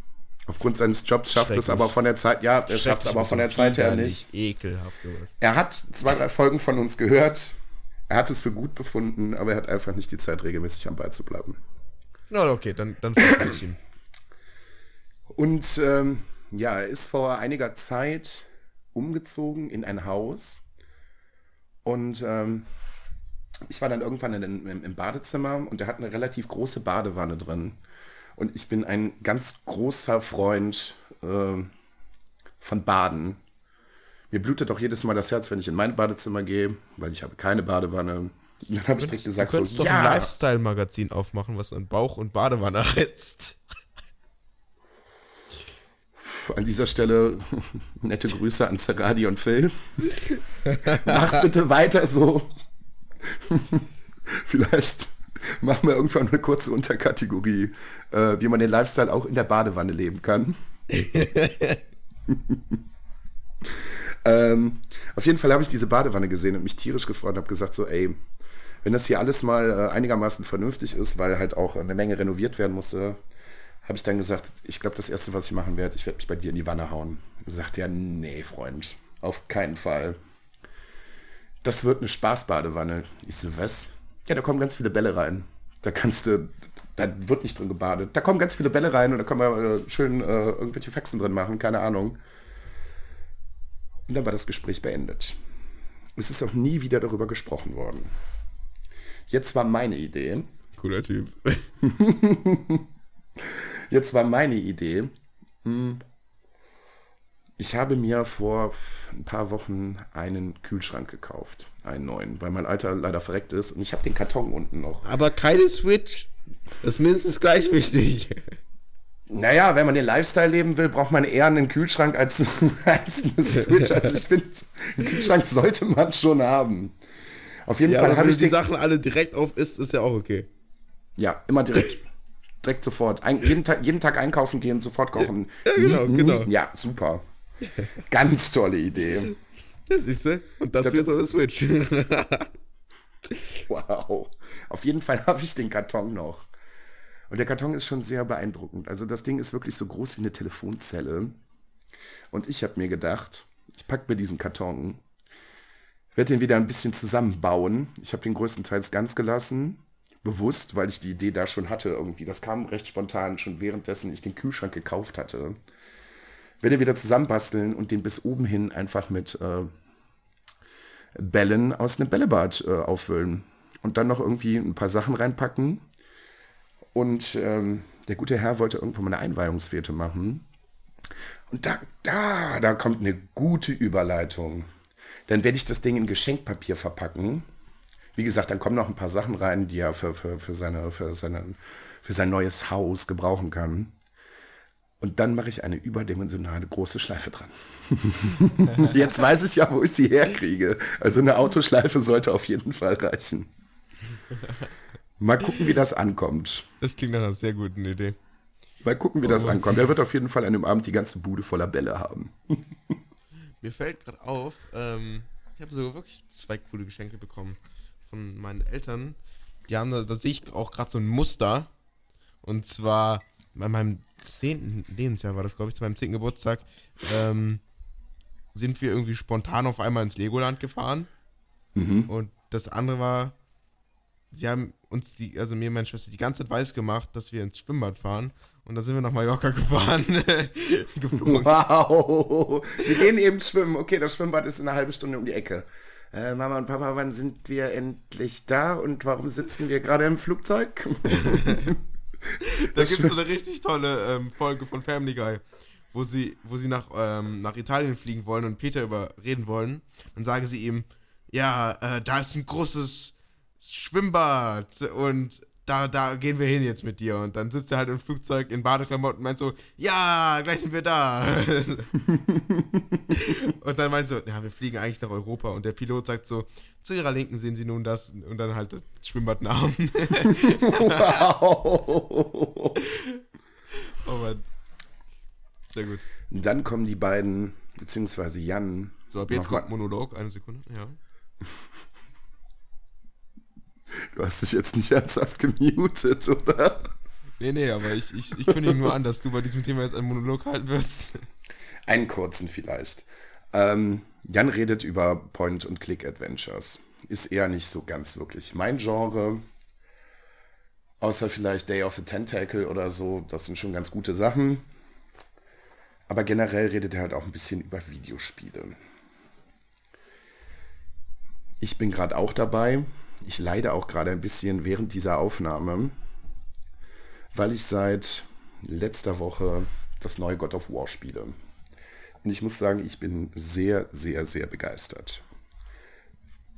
Aufgrund seines Jobs schafft es aber von der Zeit, ja, er schafft es aber von der Zeit her nicht. Ekelhaft sowas. Er hat zwei, drei Folgen von uns gehört. Er hat es für gut befunden, aber er hat einfach nicht die Zeit, regelmäßig am Ball zu bleiben. Na, okay, dann, dann verstehe ich ihn. Und ähm, ja, er ist vor einiger Zeit umgezogen in ein Haus. Und ähm, ich war dann irgendwann in, in, im Badezimmer und er hat eine relativ große Badewanne drin. Und ich bin ein ganz großer Freund äh, von Baden. Mir blutet auch jedes Mal das Herz, wenn ich in mein Badezimmer gehe, weil ich habe keine Badewanne. Dann habe ich direkt gesagt, du könntest so, doch ja. ein Lifestyle-Magazin aufmachen, was an Bauch und Badewanne <laughs> heißt. An dieser Stelle <laughs> nette Grüße an Saradi und Phil. <laughs> Macht bitte weiter so. <laughs> Vielleicht machen wir irgendwann eine kurze Unterkategorie, äh, wie man den Lifestyle auch in der Badewanne leben kann. ähm, auf jeden Fall habe ich diese Badewanne gesehen und mich tierisch gefreut und habe gesagt, so, ey, wenn das hier alles mal äh, einigermaßen vernünftig ist, weil halt auch eine Menge renoviert werden musste, habe ich dann gesagt, ich glaube, das Erste, was ich machen werde, ich werde mich bei dir in die Wanne hauen. Sagt er, nee, Freund, auf keinen Fall. Das wird eine Spaßbadewanne. Ich so, was? Ja, da kommen ganz viele Bälle rein. Da kannst du, da wird nicht drin gebadet. Da kommen ganz viele Bälle rein und da können wir äh, schön äh, irgendwelche Faxen drin machen, keine Ahnung. Und dann war das Gespräch beendet. Es ist auch nie wieder darüber gesprochen worden. Jetzt war meine Idee. Cooler Typ. <laughs> Jetzt war meine Idee. Hm, ich habe mir vor ein paar Wochen einen Kühlschrank gekauft, einen neuen, weil mein alter leider verreckt ist und ich habe den Karton unten noch. Aber keine Switch. Das ist mindestens gleich wichtig. Naja, wenn man den Lifestyle leben will, braucht man eher einen Kühlschrank als, <laughs> als eine Switch. Also ich finde, einen Kühlschrank sollte man schon haben. Auf jeden ja, Fall habe ich die Sachen alle direkt auf ist, ist ja auch okay. Ja, immer direkt. Direkt sofort. Ein, jeden, Tag, jeden Tag einkaufen gehen, sofort kochen. Ja, genau, nie, genau. Ja, super. Ganz tolle Idee. Ja, siehst du? Und dazu ist auch eine Switch. <laughs> wow. Auf jeden Fall habe ich den Karton noch. Und der Karton ist schon sehr beeindruckend. Also das Ding ist wirklich so groß wie eine Telefonzelle. Und ich habe mir gedacht, ich packe mir diesen Karton, werde den wieder ein bisschen zusammenbauen. Ich habe den größtenteils ganz gelassen. Bewusst, weil ich die Idee da schon hatte irgendwie. Das kam recht spontan, schon währenddessen ich den Kühlschrank gekauft hatte werde wieder zusammenbasteln und den bis oben hin einfach mit äh, Bällen aus einem Bällebad äh, auffüllen. Und dann noch irgendwie ein paar Sachen reinpacken. Und ähm, der gute Herr wollte irgendwo mal eine Einweihungsfete machen. Und da, da, da kommt eine gute Überleitung. Dann werde ich das Ding in Geschenkpapier verpacken. Wie gesagt, dann kommen noch ein paar Sachen rein, die er für, für, für, seine, für, seine, für sein neues Haus gebrauchen kann. Und dann mache ich eine überdimensionale große Schleife dran. <laughs> Jetzt weiß ich ja, wo ich sie herkriege. Also eine Autoschleife sollte auf jeden Fall reichen. Mal gucken, wie das ankommt. Das klingt nach einer sehr guten Idee. Mal gucken, wie das oh. ankommt. Er wird auf jeden Fall an dem Abend die ganze Bude voller Bälle haben. Mir fällt gerade auf, ähm, ich habe sogar wirklich zwei coole Geschenke bekommen von meinen Eltern. Die haben da, da sehe ich auch gerade so ein Muster Und zwar bei meinem zehnten Lebensjahr war das, glaube ich, zu meinem zehnten Geburtstag, ähm, sind wir irgendwie spontan auf einmal ins Legoland gefahren. Mhm. Und das andere war, sie haben uns, die, also mir und meine Schwester, die ganze Zeit weiß gemacht, dass wir ins Schwimmbad fahren. Und dann sind wir nach Mallorca <laughs> gefahren. <laughs> wow. Wir gehen eben schwimmen. Okay, das Schwimmbad ist in einer halben Stunde um die Ecke. Äh, Mama und Papa, wann sind wir endlich da und warum sitzen wir gerade im Flugzeug? <laughs> da gibt es so eine richtig tolle ähm, Folge von Family Guy, wo sie, wo sie nach, ähm, nach Italien fliegen wollen und Peter überreden wollen. Dann sagen sie ihm, ja, äh, da ist ein großes Schwimmbad und da, da gehen wir hin jetzt mit dir. Und dann sitzt er halt im Flugzeug in Badeklamotten und meint so, ja, gleich sind wir da. <laughs> und dann meint so, ja, wir fliegen eigentlich nach Europa. Und der Pilot sagt so, zu ihrer Linken sehen sie nun das und dann halt das Schwimmbadnamen. wow. <laughs> oh Mann. Sehr gut. Dann kommen die beiden, beziehungsweise Jan. So, ab jetzt kommt Monolog, eine Sekunde, ja. Du hast dich jetzt nicht ernsthaft gemutet, oder? Nee, nee, aber ich, ich, ich kündige nur an, dass du bei diesem Thema jetzt einen Monolog halten wirst. Einen kurzen vielleicht. Ähm, Jan redet über Point-and-Click-Adventures. Ist eher nicht so ganz wirklich mein Genre. Außer vielleicht Day of the Tentacle oder so. Das sind schon ganz gute Sachen. Aber generell redet er halt auch ein bisschen über Videospiele. Ich bin gerade auch dabei. Ich leide auch gerade ein bisschen während dieser Aufnahme, weil ich seit letzter Woche das neue God of War spiele. Und ich muss sagen, ich bin sehr, sehr, sehr begeistert.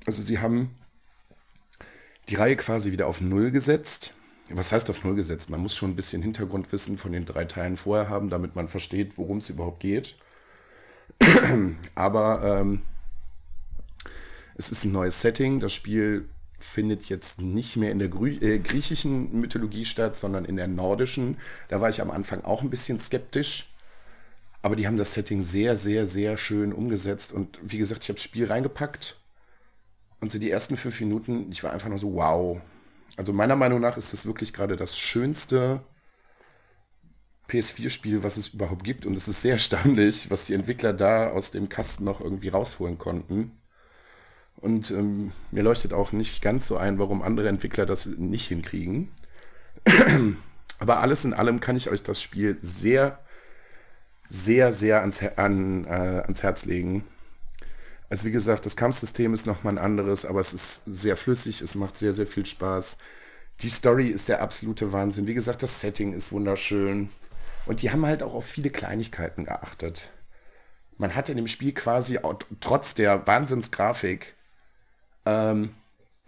Also sie haben die Reihe quasi wieder auf Null gesetzt. Was heißt auf Null gesetzt? Man muss schon ein bisschen Hintergrundwissen von den drei Teilen vorher haben, damit man versteht, worum es überhaupt geht. <clears throat> Aber ähm, es ist ein neues Setting. Das Spiel findet jetzt nicht mehr in der Grü äh, griechischen Mythologie statt, sondern in der nordischen. Da war ich am Anfang auch ein bisschen skeptisch. Aber die haben das Setting sehr, sehr, sehr schön umgesetzt. Und wie gesagt, ich habe das Spiel reingepackt. Und so die ersten fünf Minuten, ich war einfach nur so, wow. Also meiner Meinung nach ist das wirklich gerade das schönste PS4-Spiel, was es überhaupt gibt. Und es ist sehr erstaunlich, was die Entwickler da aus dem Kasten noch irgendwie rausholen konnten. Und ähm, mir leuchtet auch nicht ganz so ein, warum andere Entwickler das nicht hinkriegen. <clears throat> Aber alles in allem kann ich euch das Spiel sehr, sehr, sehr ans, an, äh, ans Herz legen. Also wie gesagt, das Kampfsystem ist nochmal ein anderes, aber es ist sehr flüssig, es macht sehr, sehr viel Spaß. Die Story ist der absolute Wahnsinn. Wie gesagt, das Setting ist wunderschön. Und die haben halt auch auf viele Kleinigkeiten geachtet. Man hat in dem Spiel quasi trotz der Wahnsinnsgrafik ähm,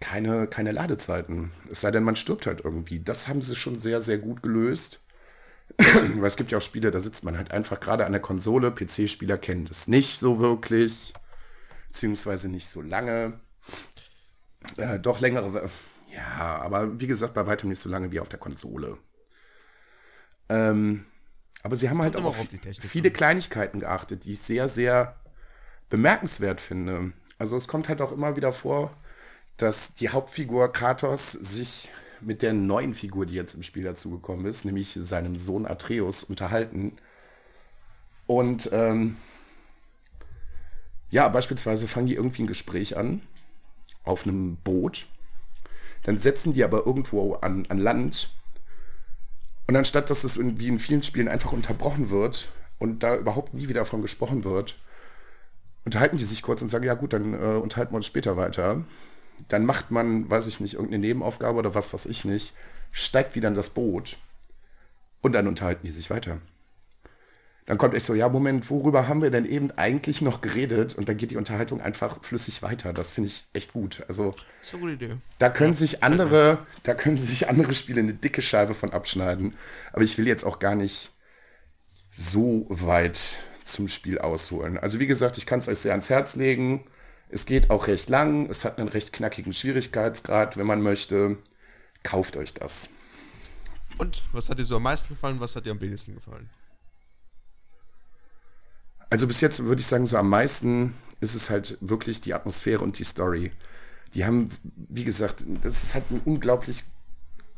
keine, keine Ladezeiten. Es sei denn, man stirbt halt irgendwie. Das haben sie schon sehr, sehr gut gelöst. <clears throat> Weil es gibt ja auch Spiele, da sitzt man halt einfach gerade an der Konsole. PC-Spieler kennen das nicht so wirklich. Beziehungsweise nicht so lange. Äh, doch längere. Ja, aber wie gesagt, bei weitem nicht so lange wie auf der Konsole. Ähm, aber sie haben halt auch auf viele Kleinigkeiten geachtet, die ich sehr, sehr bemerkenswert finde. Also es kommt halt auch immer wieder vor, dass die Hauptfigur Kratos sich mit der neuen Figur, die jetzt im Spiel dazugekommen ist, nämlich seinem Sohn Atreus, unterhalten. Und ähm, ja, beispielsweise fangen die irgendwie ein Gespräch an auf einem Boot. Dann setzen die aber irgendwo an, an Land. Und anstatt dass es wie in vielen Spielen einfach unterbrochen wird und da überhaupt nie wieder davon gesprochen wird, unterhalten die sich kurz und sagen, ja gut, dann äh, unterhalten wir uns später weiter. Dann macht man, weiß ich nicht, irgendeine Nebenaufgabe oder was weiß ich nicht, steigt wieder in das Boot und dann unterhalten die sich weiter. Dann kommt echt so, ja, Moment, worüber haben wir denn eben eigentlich noch geredet? Und dann geht die Unterhaltung einfach flüssig weiter. Das finde ich echt gut. Also, so gute Idee. Da können sich andere, da können sich andere Spiele eine dicke Scheibe von abschneiden. Aber ich will jetzt auch gar nicht so weit zum Spiel ausholen. Also wie gesagt, ich kann es euch sehr ans Herz legen. Es geht auch recht lang, es hat einen recht knackigen Schwierigkeitsgrad, wenn man möchte. Kauft euch das. Und was hat dir so am meisten gefallen, was hat dir am wenigsten gefallen? Also bis jetzt würde ich sagen, so am meisten ist es halt wirklich die Atmosphäre und die Story. Die haben, wie gesagt, das ist halt ein unglaublich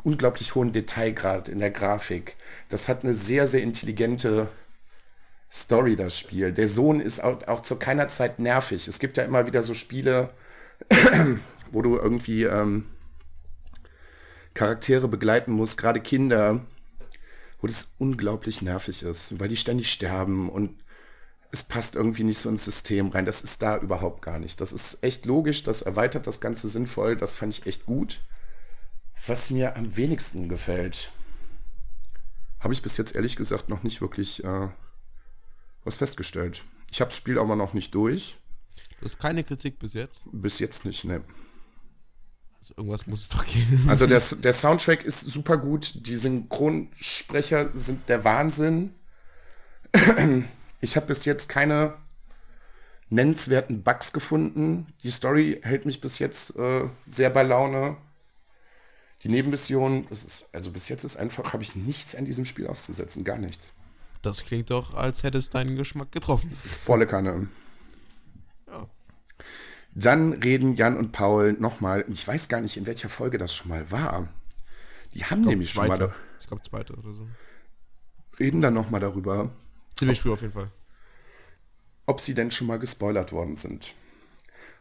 unglaublich hohen Detailgrad in der Grafik. Das hat eine sehr, sehr intelligente Story, das Spiel. Der Sohn ist auch, auch zu keiner Zeit nervig. Es gibt ja immer wieder so Spiele, <clears throat> wo du irgendwie ähm, Charaktere begleiten musst, gerade Kinder, wo das unglaublich nervig ist, weil die ständig sterben und es passt irgendwie nicht so ins System rein. Das ist da überhaupt gar nicht. Das ist echt logisch, das erweitert das Ganze sinnvoll, das fand ich echt gut. Was mir am wenigsten gefällt, habe ich bis jetzt ehrlich gesagt noch nicht wirklich äh, was festgestellt. Ich habe das Spiel aber noch nicht durch. Du hast keine Kritik bis jetzt? Bis jetzt nicht, ne. Also irgendwas muss es doch geben. <laughs> Also der, <laughs> der Soundtrack ist super gut. Die Synchronsprecher sind der Wahnsinn. Ich habe bis jetzt keine nennenswerten Bugs gefunden. Die Story hält mich bis jetzt äh, sehr bei Laune. Die Nebenmission, das ist, also bis jetzt ist einfach, habe ich nichts an diesem Spiel auszusetzen, gar nichts. Das klingt doch, als hätte es deinen Geschmack getroffen. Volle Kanne. Ja. Dann reden Jan und Paul nochmal, ich weiß gar nicht, in welcher Folge das schon mal war. Die haben nämlich zweite. schon mal. Ich glaube, zweite oder so. Reden dann nochmal darüber, Ziemlich früh auf jeden Fall. ob sie denn schon mal gespoilert worden sind.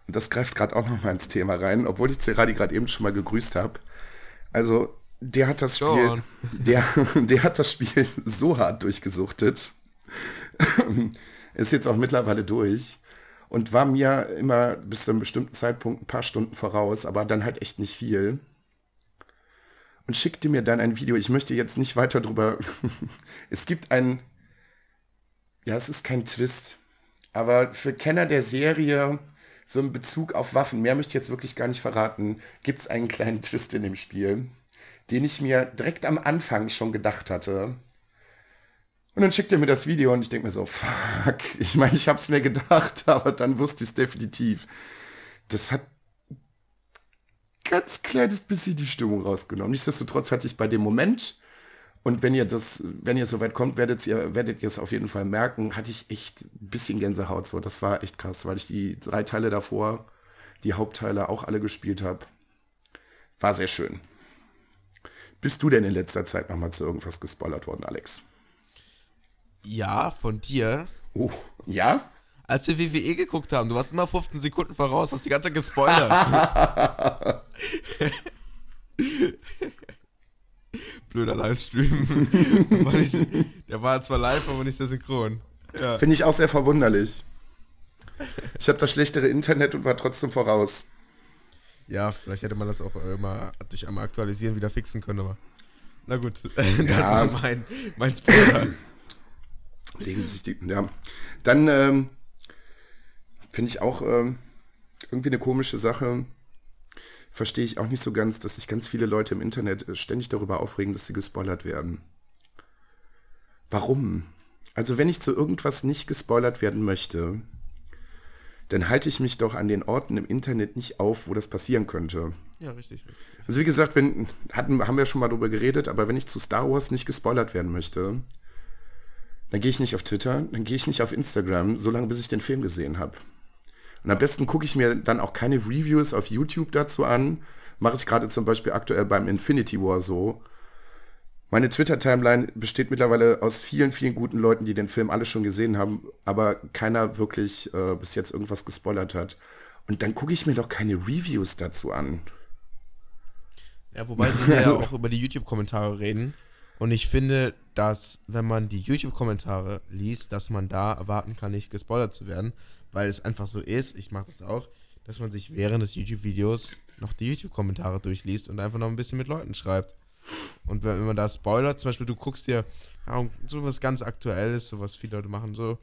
Und das greift gerade auch nochmal ins Thema rein, obwohl ich Ceradi gerade eben schon mal gegrüßt habe. Also, der hat das Spiel, der, <laughs> der hat das Spiel so hart durchgesuchtet. Ist jetzt auch mittlerweile durch und war mir immer bis zu einem bestimmten Zeitpunkt ein paar Stunden voraus, aber dann halt echt nicht viel. Und schickte mir dann ein Video. Ich möchte jetzt nicht weiter drüber. <laughs> es gibt ein. Ja, es ist kein Twist. Aber für Kenner der Serie, so in Bezug auf Waffen, mehr möchte ich jetzt wirklich gar nicht verraten, gibt es einen kleinen Twist in dem Spiel, den ich mir direkt am Anfang schon gedacht hatte. Und dann schickt er mir das Video und ich denke mir so, fuck. Ich meine, ich habe es mir gedacht, <laughs> aber dann wusste ich es definitiv. Das hat ganz kleines bisschen die Stimmung rausgenommen. Nichtsdestotrotz hatte ich bei dem Moment, und wenn ihr das, wenn ihr soweit kommt, werdet ihr, werdet ihr es auf jeden Fall merken, hatte ich echt ein bisschen Gänsehaut. So, das war echt krass, weil ich die drei Teile davor, die Hauptteile auch alle gespielt habe. War sehr schön. Bist du denn in letzter Zeit nochmal zu irgendwas gespoilert worden, Alex? Ja, von dir. Oh, ja? Als wir WWE geguckt haben, du warst immer 15 Sekunden voraus, hast die ganze Zeit gespoilert. <laughs> Blöder Livestream. <laughs> war nicht, der war zwar live, aber nicht sehr synchron. Ja. Finde ich auch sehr verwunderlich. Ich habe das schlechtere Internet und war trotzdem voraus. Ja, vielleicht hätte man das auch äh, mal durch einmal aktualisieren wieder fixen können, aber. Na gut, <laughs> das Ja. war mein, mein Spoiler. Legen sich die. Ja. Dann ähm, finde ich auch ähm, irgendwie eine komische Sache. Verstehe ich auch nicht so ganz, dass sich ganz viele Leute im Internet äh, ständig darüber aufregen, dass sie gespoilert werden. Warum? Also wenn ich zu irgendwas nicht gespoilert werden möchte, dann halte ich mich doch an den Orten im Internet nicht auf, wo das passieren könnte. Ja, richtig. richtig. Also wie gesagt, wenn, hatten, haben wir schon mal drüber geredet, aber wenn ich zu Star Wars nicht gespoilert werden möchte, dann gehe ich nicht auf Twitter, dann gehe ich nicht auf Instagram, solange bis ich den Film gesehen habe. Und am besten gucke ich mir dann auch keine Reviews auf YouTube dazu an. Mache ich gerade zum Beispiel aktuell beim Infinity War so. Meine Twitter-Timeline besteht mittlerweile aus vielen, vielen guten Leuten, die den Film alle schon gesehen haben, aber keiner wirklich äh, bis jetzt irgendwas gespoilert hat. Und dann gucke ich mir doch keine Reviews dazu an. Ja, wobei sie <laughs> ja auch über die YouTube-Kommentare reden. Und ich finde, dass, wenn man die YouTube-Kommentare liest, dass man da erwarten kann, nicht gespoilert zu werden, weil es einfach so ist, ich mache das auch, dass man sich während des YouTube-Videos noch die YouTube-Kommentare durchliest und einfach noch ein bisschen mit Leuten schreibt. Und wenn, wenn man da spoilert, zum Beispiel, du guckst dir ja, so was ganz Aktuelles, so was viele Leute machen, so,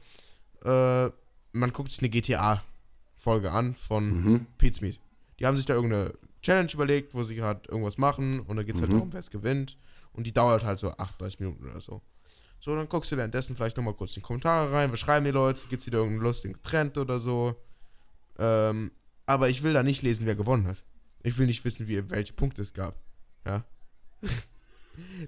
äh, man guckt sich eine GTA-Folge an von Pete's Meat. Die haben sich da irgendeine Challenge überlegt, wo sie gerade irgendwas machen und da geht es halt darum, wer es gewinnt. Und die dauert halt so 38 Minuten oder so. So, dann guckst du währenddessen vielleicht nochmal kurz in die Kommentare rein, was schreiben die Leute, gibt es wieder irgendeinen lustigen Trend oder so. Ähm, aber ich will da nicht lesen, wer gewonnen hat. Ich will nicht wissen, wie, welche Punkte es gab. Ja. <laughs>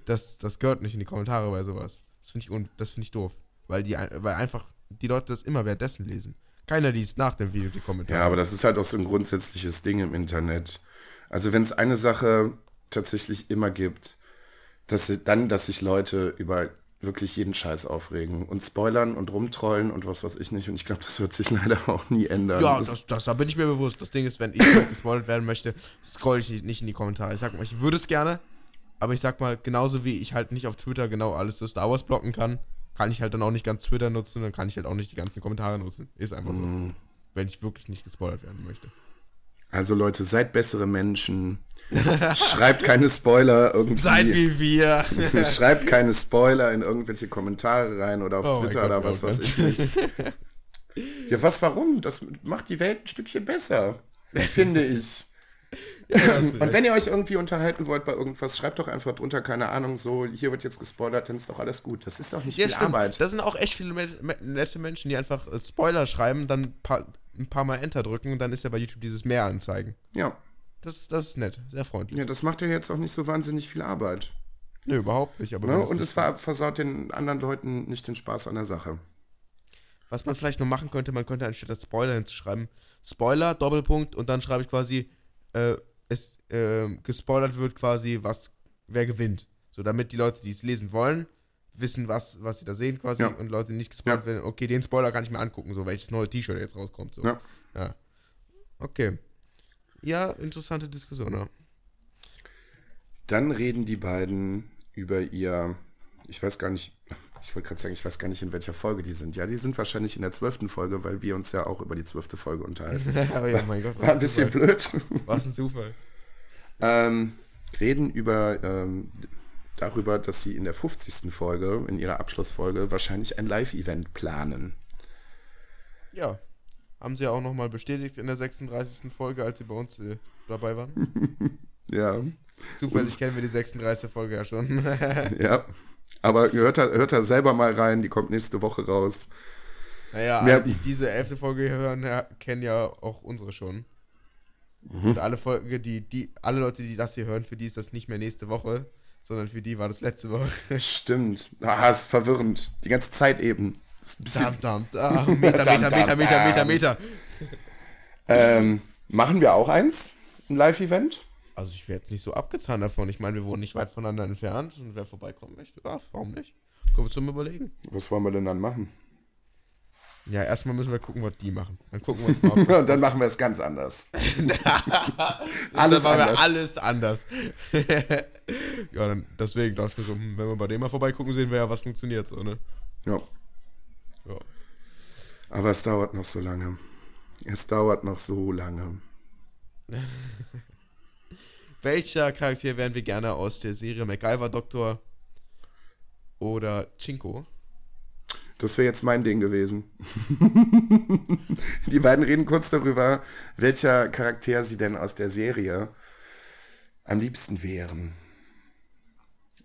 Das, das gehört nicht in die Kommentare bei sowas. Das finde ich, un- das find ich doof. Weil, die, weil einfach die Leute das immer währenddessen lesen. Keiner liest nach dem Video die Kommentare. Ja, aber das ist halt auch so ein grundsätzliches Ding im Internet. Also wenn es eine Sache tatsächlich immer gibt, dass dann, dass sich Leute über wirklich jeden Scheiß aufregen und spoilern und rumtrollen und was weiß ich nicht. Und ich glaube, das wird sich <laughs> leider auch nie ändern. Ja, Das- das, das, da bin ich mir bewusst. Das Ding ist, wenn ich <laughs> gespoilert werden möchte, scroll ich nicht, nicht in die Kommentare. Ich sag mal, ich würde es gerne, aber ich sag mal, genauso wie ich halt nicht auf Twitter genau alles so Star Wars blocken kann, kann ich halt dann auch nicht ganz Twitter nutzen, dann kann ich halt auch nicht die ganzen Kommentare nutzen. Ist einfach so. Mhm. Wenn ich wirklich nicht gespoilert werden möchte. Also Leute, seid bessere Menschen. <laughs> Schreibt keine Spoiler irgendwie. Seid wie wir. <laughs> Schreibt keine Spoiler in irgendwelche Kommentare rein oder auf Oh Twitter Gott, oder was oh weiß Gott. ich nicht. <laughs> Ja, was, warum? Das macht die Welt ein Stückchen besser, finde ich. Und wenn ihr euch irgendwie unterhalten wollt bei irgendwas, schreibt doch einfach drunter, keine Ahnung, so, hier wird jetzt gespoilert, dann ist doch alles gut. Das ist doch nicht Ja, viel stimmt. Arbeit. Das sind auch echt viele nette Menschen, die einfach äh, Spoiler schreiben, dann ein paar, ein paar Mal Enter drücken und dann ist ja bei YouTube dieses Mehr anzeigen. Ja. Das, das ist nett, sehr freundlich. ja, das macht ja jetzt auch nicht so wahnsinnig viel Arbeit. Nö, überhaupt nicht. Aber Ne? Und es war, versaut den anderen Leuten nicht den Spaß an der Sache. Was man vielleicht noch machen könnte, man könnte anstatt Spoiler hinzuschreiben, Spoiler, Doppelpunkt, und dann schreibe ich quasi, äh, es äh, gespoilert wird quasi, was, wer gewinnt. So, damit die Leute, die es lesen wollen, wissen, was, was sie da sehen quasi Ja. und Leute die nicht gespoilert Ja. werden, okay, den Spoiler kann ich mir angucken, so welches neue T-Shirt jetzt rauskommt. So. Ja. ja. Okay. Ja, interessante Diskussion, ja. Dann reden die beiden über ihr, ich weiß gar nicht, ich wollte gerade sagen, ich weiß gar nicht, in welcher Folge die sind. Ja, die sind wahrscheinlich in der zwölften Folge, weil wir uns ja auch über die zwölfte Folge unterhalten. Aber <laughs> ja, mein Gott, War ein bisschen blöd. Was ein Zufall. ähm, reden über ähm, darüber, dass sie in der 50. Folge, in ihrer Abschlussfolge, wahrscheinlich ein Live-Event planen. Ja. Haben sie ja auch nochmal bestätigt in der 36. Folge, als sie bei uns äh, dabei waren. <laughs> Ja, Zufällig kennen wir die 36. Folge ja schon. ja. <laughs> Aber hört da, hört da selber mal rein, die kommt nächste Woche raus. naja, Ja. alle, die diese elfte Folge hören, ja, kennen ja auch unsere schon. Mhm. Und alle Folge, die, die, alle Leute, die das hier hören, für die ist das nicht mehr nächste Woche, sondern für die war das letzte Woche. Stimmt. Ah, ist verwirrend. Die ganze Zeit eben. Dam, dam, <laughs> dam. Meter, Meter, Meter, Meter, Meter. Meter. ähm, machen wir auch eins? Ein Live-Event? Also ich wäre jetzt nicht so abgetan davon. Ich meine, wir wohnen nicht weit voneinander entfernt und wer vorbeikommen möchte, ja, warum nicht? Können wir zum Überlegen. Was wollen wir denn dann machen? Ja, erstmal müssen wir gucken, was die machen. Dann gucken wir uns mal, <laughs> ob Und dann machen wir es ganz anders. <laughs> alles dann machen wir anders. alles anders. <laughs> ja, dann deswegen dachte ich mir so, hm, wenn wir bei dem mal vorbeigucken, sehen wir ja, was funktioniert so, ne? Ja. Ja. Aber es dauert noch so lange. Es dauert noch so lange. Welcher Charakter wären wir gerne aus der Serie MacGyver Doktor oder Chinko? Das wäre jetzt mein Ding gewesen. <laughs> Die beiden reden kurz darüber, welcher Charakter sie denn aus der Serie am liebsten wären.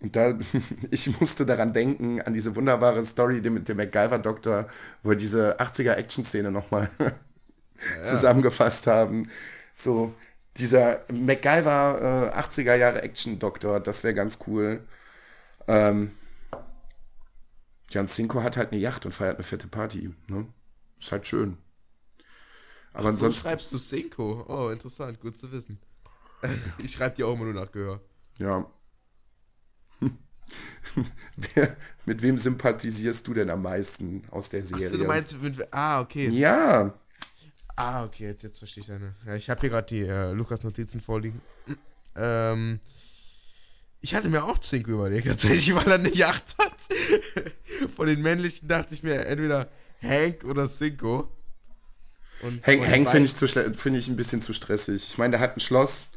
Und da, <laughs> ich musste daran denken, an diese wunderbare Story mit dem MacGyver-Doktor, wo wir diese 80er-Action-Szene nochmal <laughs> zusammengefasst haben. So, dieser MacGyver äh, 80er Jahre Action-Doktor, das wäre ganz cool. Ähm, Jan Cinco hat halt eine Yacht und feiert eine fette Party. Ne? Ist halt schön. Aber so ansonsten, schreibst du Cinco. Oh, interessant, gut zu wissen. <laughs> ich schreibe dir auch immer nur nach Gehör. ja. <laughs> Wer, mit wem sympathisierst du denn am meisten aus der Serie? Achso, du meinst mit. Ah, okay. Ja, Ah, okay, jetzt, jetzt verstehe ich deine. Ja, ich habe hier gerade die äh, Lukas-Notizen vorliegen. <clears throat> Ähm, ich hatte mir auch Cinco überlegt, tatsächlich, weil er eine Yacht hat. <laughs> Von den männlichen dachte ich mir entweder Hank oder Cinco. Und Hank, Hank finde ich, zu find ich ein bisschen zu stressig. Ich meine, der hat ein Schloss,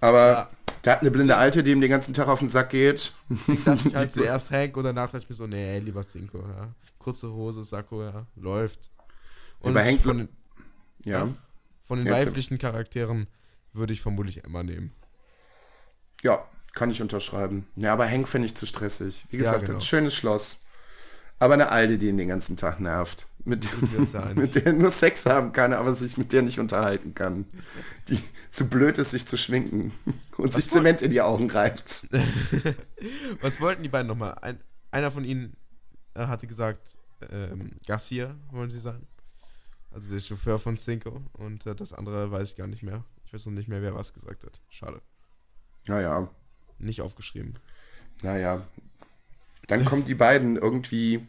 aber Ja. der hat eine blinde Alte, die ihm den ganzen Tag auf den Sack geht. Deswegen dachte ich halt <laughs> zuerst Hank und danach dachte ich mir so, nee, lieber Cinco, ja. Kurze Hose, Sakko, ja, läuft. Und bei Hank von, den, Ja, von den Jetzt- weiblichen Charakteren würde ich vermutlich Emma nehmen. ja, kann ich unterschreiben. Ja, aber Hank finde ich zu stressig. Wie Ja, gesagt, genau. ein schönes Schloss. Aber eine Alte, die ihn den ganzen Tag nervt. Mit, ja <laughs> einig. mit der er nur Sex haben kann, aber sich mit der nicht unterhalten kann. Die zu blöd ist, sich zu schminken <laughs> und sich wollt- Zement in die Augen reibt. <laughs> Was wollten die beiden nochmal? Ein, einer von ihnen äh, hatte gesagt, ähm, Garcia wollen sie sein. Also der Chauffeur von Cinco. Und äh, das andere weiß ich gar nicht mehr. Ich weiß noch nicht mehr, wer was gesagt hat. Schade. Naja, Nicht aufgeschrieben. naja. Dann kommen die beiden irgendwie,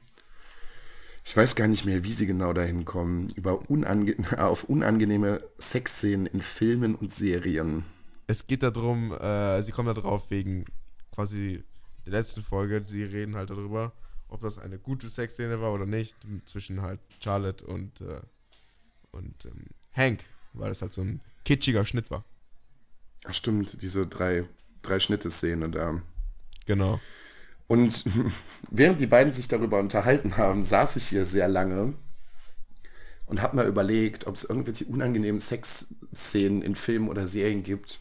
ich weiß gar nicht mehr, wie sie genau dahin kommen, über unange <laughs> auf unangenehme Sexszenen in Filmen und Serien. Es geht darum, äh, sie kommen da drauf wegen quasi der letzten Folge. Sie reden halt darüber, ob das eine gute Sexszene war oder nicht, zwischen halt Charlotte und, äh, und ähm, Hank, weil das halt so ein kitschiger Schnitt war. Ach stimmt, diese drei, drei Schnitte-Szene da. Genau. Und <laughs> während die beiden sich darüber unterhalten haben, saß ich hier sehr lange und habe mal überlegt, ob es irgendwelche unangenehmen Sexszenen in Filmen oder Serien gibt,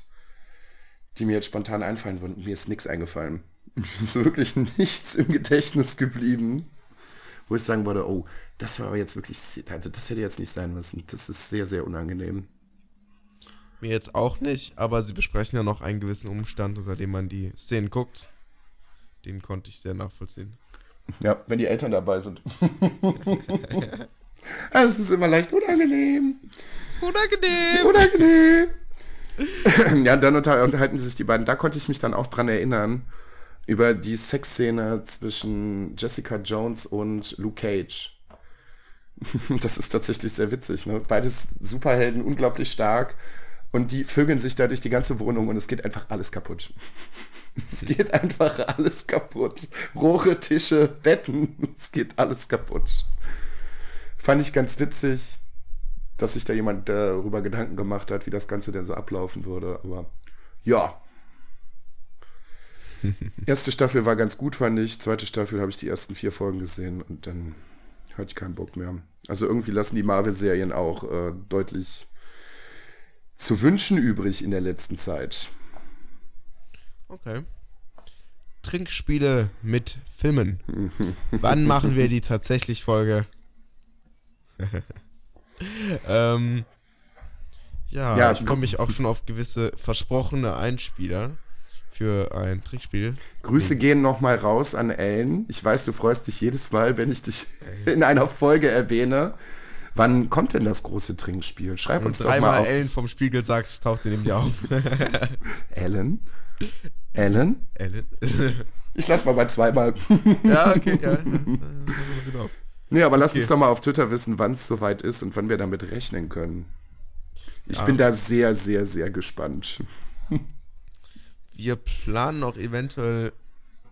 die mir jetzt spontan einfallen würden. Mir ist nichts eingefallen. <laughs> Mir ist wirklich <laughs> nichts im Gedächtnis geblieben, wo ich sagen würde, oh, das war aber jetzt wirklich, also das hätte jetzt nicht sein müssen. Das ist sehr, sehr unangenehm. Mir jetzt auch nicht, aber sie besprechen ja noch einen gewissen Umstand, unter dem man die Szenen guckt. Den konnte ich sehr nachvollziehen. Ja, wenn die Eltern dabei sind. <laughs> Es ist immer leicht unangenehm. Unangenehm! Unangenehm. <laughs> ja, dann unter- unterhalten sich die beiden. Da konnte ich mich dann auch dran erinnern, über die Sexszene zwischen Jessica Jones und Luke Cage. <laughs> Das ist tatsächlich sehr witzig. Ne? Beides Superhelden, unglaublich stark. Und die vögeln sich da durch die ganze Wohnung und es geht einfach alles kaputt. <laughs> Es geht einfach alles kaputt. Rohre, Tische, Betten, <laughs> es geht alles kaputt. Fand ich ganz witzig, dass sich da jemand darüber Gedanken gemacht hat, wie das Ganze denn so ablaufen würde. Aber ja. <laughs> Erste Staffel war ganz gut, fand ich. Zweite Staffel habe ich die ersten vier Folgen gesehen und dann hatte ich keinen Bock mehr. Also irgendwie lassen die Marvel-Serien auch äh, deutlich zu wünschen übrig in der letzten Zeit. Okay. Trinkspiele mit Filmen. <laughs> Wann machen wir die tatsächlich Folge? <laughs> ähm, ja, Ja, ich freue mich auch schon auf gewisse versprochene Einspieler für ein Trinkspiel. Grüße gehen nochmal raus an Ellen. Ich weiß, du freust dich jedes Mal, wenn ich dich in einer Folge erwähne. Wann kommt denn das große Trinkspiel? Schreib Und uns doch mal dreimal auf. Ellen vom Spiegel sagst, taucht sie neben dir auf. <laughs> Ellen? Ellen? Ellen? <laughs> Ich lass mal bei zweimal. <laughs> ja, okay, ja. nee, aber lass Okay. uns doch mal auf Twitter wissen, wann es soweit ist und wann wir damit rechnen können. Ich Ja. bin da sehr, sehr, sehr gespannt. Wir planen auch eventuell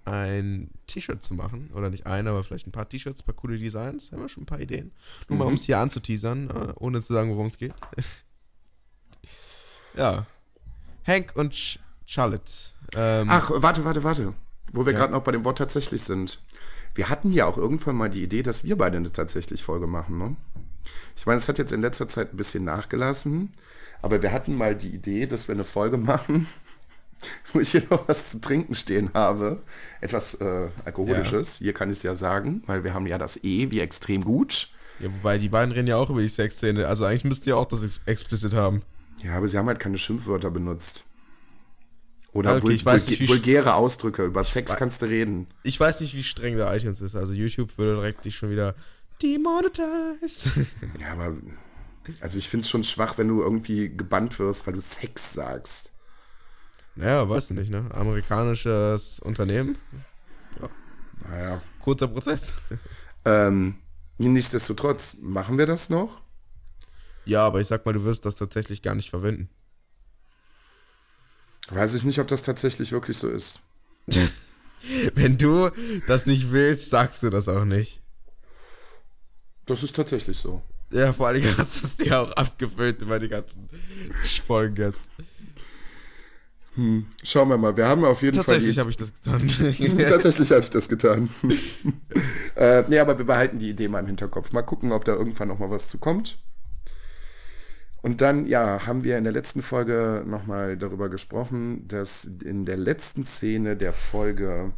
ein T-Shirt zu machen. Oder nicht ein, aber vielleicht ein paar T-Shirts, ein paar coole Designs. Haben wir schon ein paar Ideen. Nur mal, um es hier anzuteasern, äh, ohne zu sagen, worum es geht. <laughs> ja. Hank und Ch Charlotte. Ähm, Ach, warte, warte, warte. Wo wir Ja. gerade noch bei dem Wort tatsächlich sind. Wir hatten ja auch irgendwann mal die Idee, dass wir beide eine tatsächlich Folge machen, ne? Ich meine, es hat jetzt in letzter Zeit ein bisschen nachgelassen, aber wir hatten mal die Idee, dass wir eine Folge <laughs> machen, <laughs> wo ich hier noch was zu trinken stehen habe. Etwas äh, Alkoholisches. Hier kann ich es ja sagen, weil wir haben ja das E wie extrem gut. ja, wobei, die beiden reden ja auch über die Sexszene. Also eigentlich müsst ihr auch das ex explicit haben. Ja, aber sie haben halt keine Schimpfwörter benutzt. Oder Ah, Okay, vul nicht, vulgäre Ausdrücke. Über Sex kannst du reden. Ich weiß nicht, wie streng der iTunes ist. Also YouTube würde direkt dich schon wieder demonetize. <laughs> Ja, aber also ich finde es schon schwach, wenn du irgendwie gebannt wirst, weil du Sex sagst. Naja, weißt du nicht, ne? Amerikanisches Unternehmen. Naja. Kurzer Prozess. Ähm, nichtsdestotrotz, machen wir das noch? Ja, aber ich sag mal, du wirst das tatsächlich gar nicht verwenden. Weiß ich nicht, ob das tatsächlich wirklich so ist. <laughs> Wenn du das nicht willst, sagst du das auch nicht. Das ist tatsächlich so. Ja, vor allem hast du es dir auch abgefüllt über die ganzen Folgen jetzt. Schauen wir mal. Wir haben auf jeden Tatsächlich Fall. habe ich das getan. <laughs> Tatsächlich habe ich das getan. <laughs> äh, nee, aber wir behalten die Idee mal im Hinterkopf. Mal gucken, ob da irgendwann noch mal was zu kommt. Und dann, ja, haben wir in der letzten Folge nochmal darüber gesprochen, dass in der letzten Szene der Folge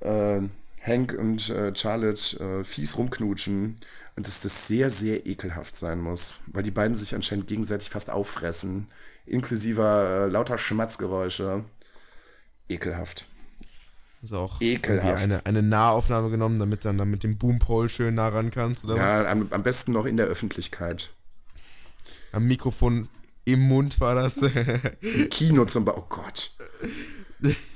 äh, Hank und äh, Charlotte äh, fies rumknutschen und dass das sehr, sehr ekelhaft sein muss, weil die beiden sich anscheinend gegenseitig fast auffressen, inklusive äh, lauter Schmatzgeräusche. Ekelhaft. Ist auch Ekelhaft. eine, eine Nahaufnahme genommen, damit dann da mit dem Boompole schön nah ran kannst oder was? Ja, am, am besten noch in der Öffentlichkeit. Am Mikrofon Im Mund war das. Im Kino zum Beispiel. Oh Gott. <laughs>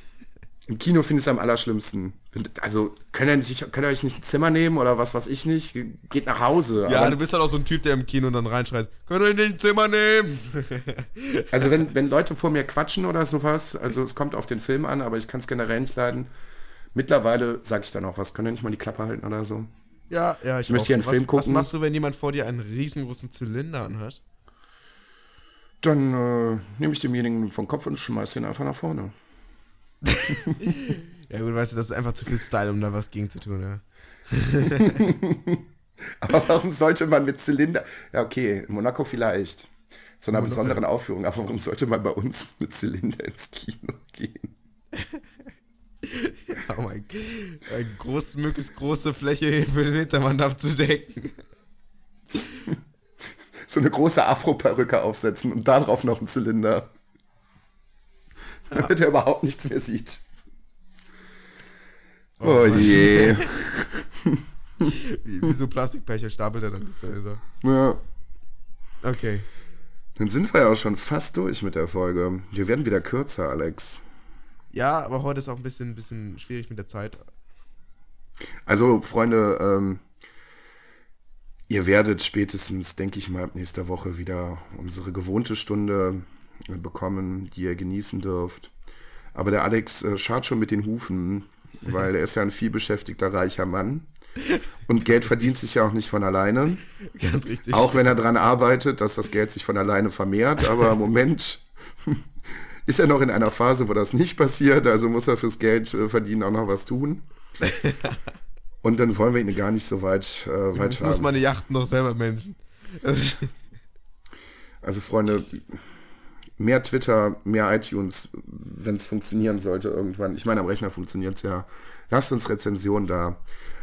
Im Kino finde ich es am allerschlimmsten. Also, könnt ihr, nicht, könnt ihr euch nicht ein Zimmer nehmen oder was weiß ich nicht? Geht nach Hause. Ja, Aber- du bist halt auch so ein Typ, der im Kino dann reinschreit, könnt ihr euch nicht ein Zimmer nehmen? <laughs> Also wenn, wenn Leute vor mir quatschen oder sowas, also es kommt auf den Film an, aber ich kann es generell nicht leiden. Mittlerweile sage ich dann auch was, können ihr nicht mal die Klappe halten oder so? Ja, ja, ich Möchte auch. hier einen was, Film Was gucken? machst du, wenn jemand vor dir einen riesengroßen Zylinder anhat? Dann äh, nehme ich demjenigen vom Kopf und schmeiße ihn einfach nach vorne. <laughs> Ja gut, weißt du, das ist einfach zu viel Style, um da was gegen zu tun, ja. <laughs> Aber warum sollte man mit Zylinder... Ja, okay, in Monaco vielleicht. Zu einer Monaco. besonderen Aufführung. Aber warum sollte man bei uns mit Zylinder ins Kino gehen? <laughs> Oh mein Gott. Eine groß, möglichst große Fläche für den Hintermann abzudecken. So eine große Afro-Perücke aufsetzen und darauf noch einen Zylinder. <laughs> Damit er überhaupt nichts mehr sieht. Oh, Mann. je. <laughs> Wie, wie so Plastikbecher stapelt er dann die Zylinder. Ja. Okay. Dann sind wir ja auch schon fast durch mit der Folge. Wir werden wieder kürzer, Alex. Ja, aber heute ist auch ein bisschen, bisschen schwierig mit der Zeit. Also, Freunde, ähm, ihr werdet spätestens, denke ich mal, ab nächster Woche wieder unsere gewohnte Stunde bekommen, die ihr genießen dürft. Aber der Alex äh, schart schon mit den Hufen, weil er ist ja ein vielbeschäftigter, reicher Mann. Und Geld verdient sich ja auch nicht von alleine. Ganz richtig. Auch wenn er daran arbeitet, dass das Geld sich von alleine vermehrt. Aber im Moment <laughs> ist er noch in einer Phase, wo das nicht passiert. Also muss er fürs Geld äh, verdienen auch noch was tun. <laughs> Und dann wollen wir ihn gar nicht so weit, äh, weit Ich muss meine Yachten noch selber managen. Also Freunde, mehr Twitter, mehr iTunes, wenn es funktionieren sollte irgendwann. Ich meine, am Rechner funktioniert es ja. Lasst uns Rezensionen da,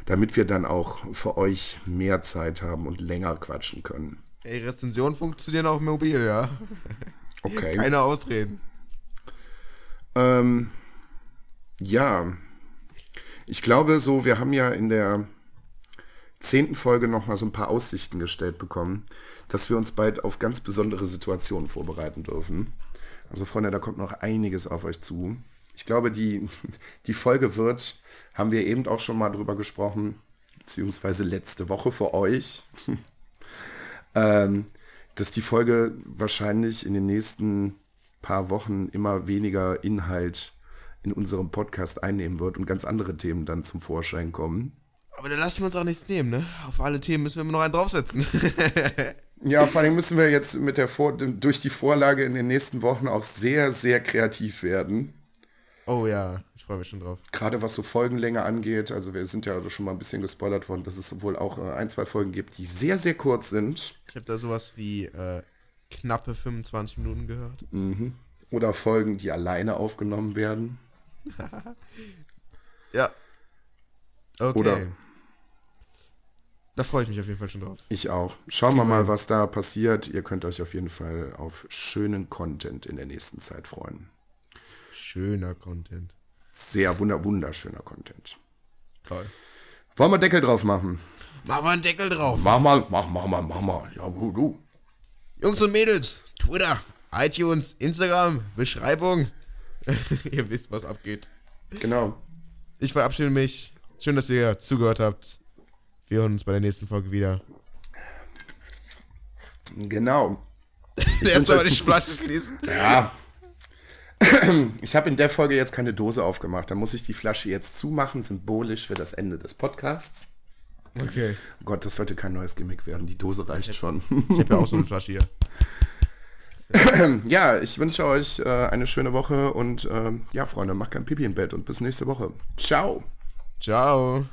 damit wir dann auch für euch mehr Zeit haben und länger quatschen können. Ey, Rezensionen funktionieren auch mobil, ja. <laughs> Okay. Keine Ausreden. Ähm, ja, ich glaube so, wir haben ja in der zehnten Folge noch mal so ein paar Aussichten gestellt bekommen, dass wir uns bald auf ganz besondere Situationen vorbereiten dürfen. Also Freunde, da kommt noch einiges auf euch zu. Ich glaube, die, <laughs> die Folge wird, haben wir eben auch schon mal drüber gesprochen, beziehungsweise letzte Woche für euch, <laughs> ähm, dass die Folge wahrscheinlich in den nächsten paar Wochen immer weniger Inhalt in unserem Podcast einnehmen wird und ganz andere Themen dann zum Vorschein kommen. Aber da lassen wir uns auch nichts nehmen, ne? Auf alle Themen müssen wir immer noch einen draufsetzen. <laughs> Ja, vor allem müssen wir jetzt mit der Vor durch die Vorlage in den nächsten Wochen auch sehr, sehr kreativ werden. oh ja, ich freue mich schon drauf. Gerade was so Folgenlänge angeht. Also wir sind ja schon mal ein bisschen gespoilert worden, dass es wohl auch äh, ein, zwei Folgen gibt, die sehr, sehr kurz sind. Ich habe da sowas wie äh, knappe 25 Minuten gehört. Oder Folgen, die alleine aufgenommen werden. <laughs> Ja. Okay. Oder- Da freue ich mich auf jeden Fall schon drauf. Ich auch. Schauen wir mal, was da passiert. Ihr könnt euch auf jeden Fall auf schönen Content in der nächsten Zeit freuen. Schöner Content. Sehr wunder wunderschöner Content. Toll. Wollen wir Deckel drauf machen? Machen wir einen Deckel drauf. Mach mal, mach, mach mal, mach mal. Ja, du, du. Jungs und Mädels, Twitter, iTunes, Instagram, Beschreibung. <laughs> Ihr wisst, was abgeht. Genau. Ich verabschiede mich. Schön, dass ihr zugehört habt. Wir hören uns bei der nächsten Folge wieder. Genau. <laughs> Erst aber die Flasche schließen. Ja. <clears throat> Ich habe in der Folge jetzt keine Dose aufgemacht. Da muss ich die Flasche jetzt zumachen, symbolisch für das Ende des Podcasts. Okay. Oh Gott, das sollte kein neues Gimmick werden. Die Dose reicht schon. Ich habe ja auch so eine Flasche hier. <clears throat> Ja, ich wünsche euch äh, eine schöne Woche und ähm, ja, Freunde, macht kein Pipi im Bett und bis nächste Woche. Ciao. Ciao.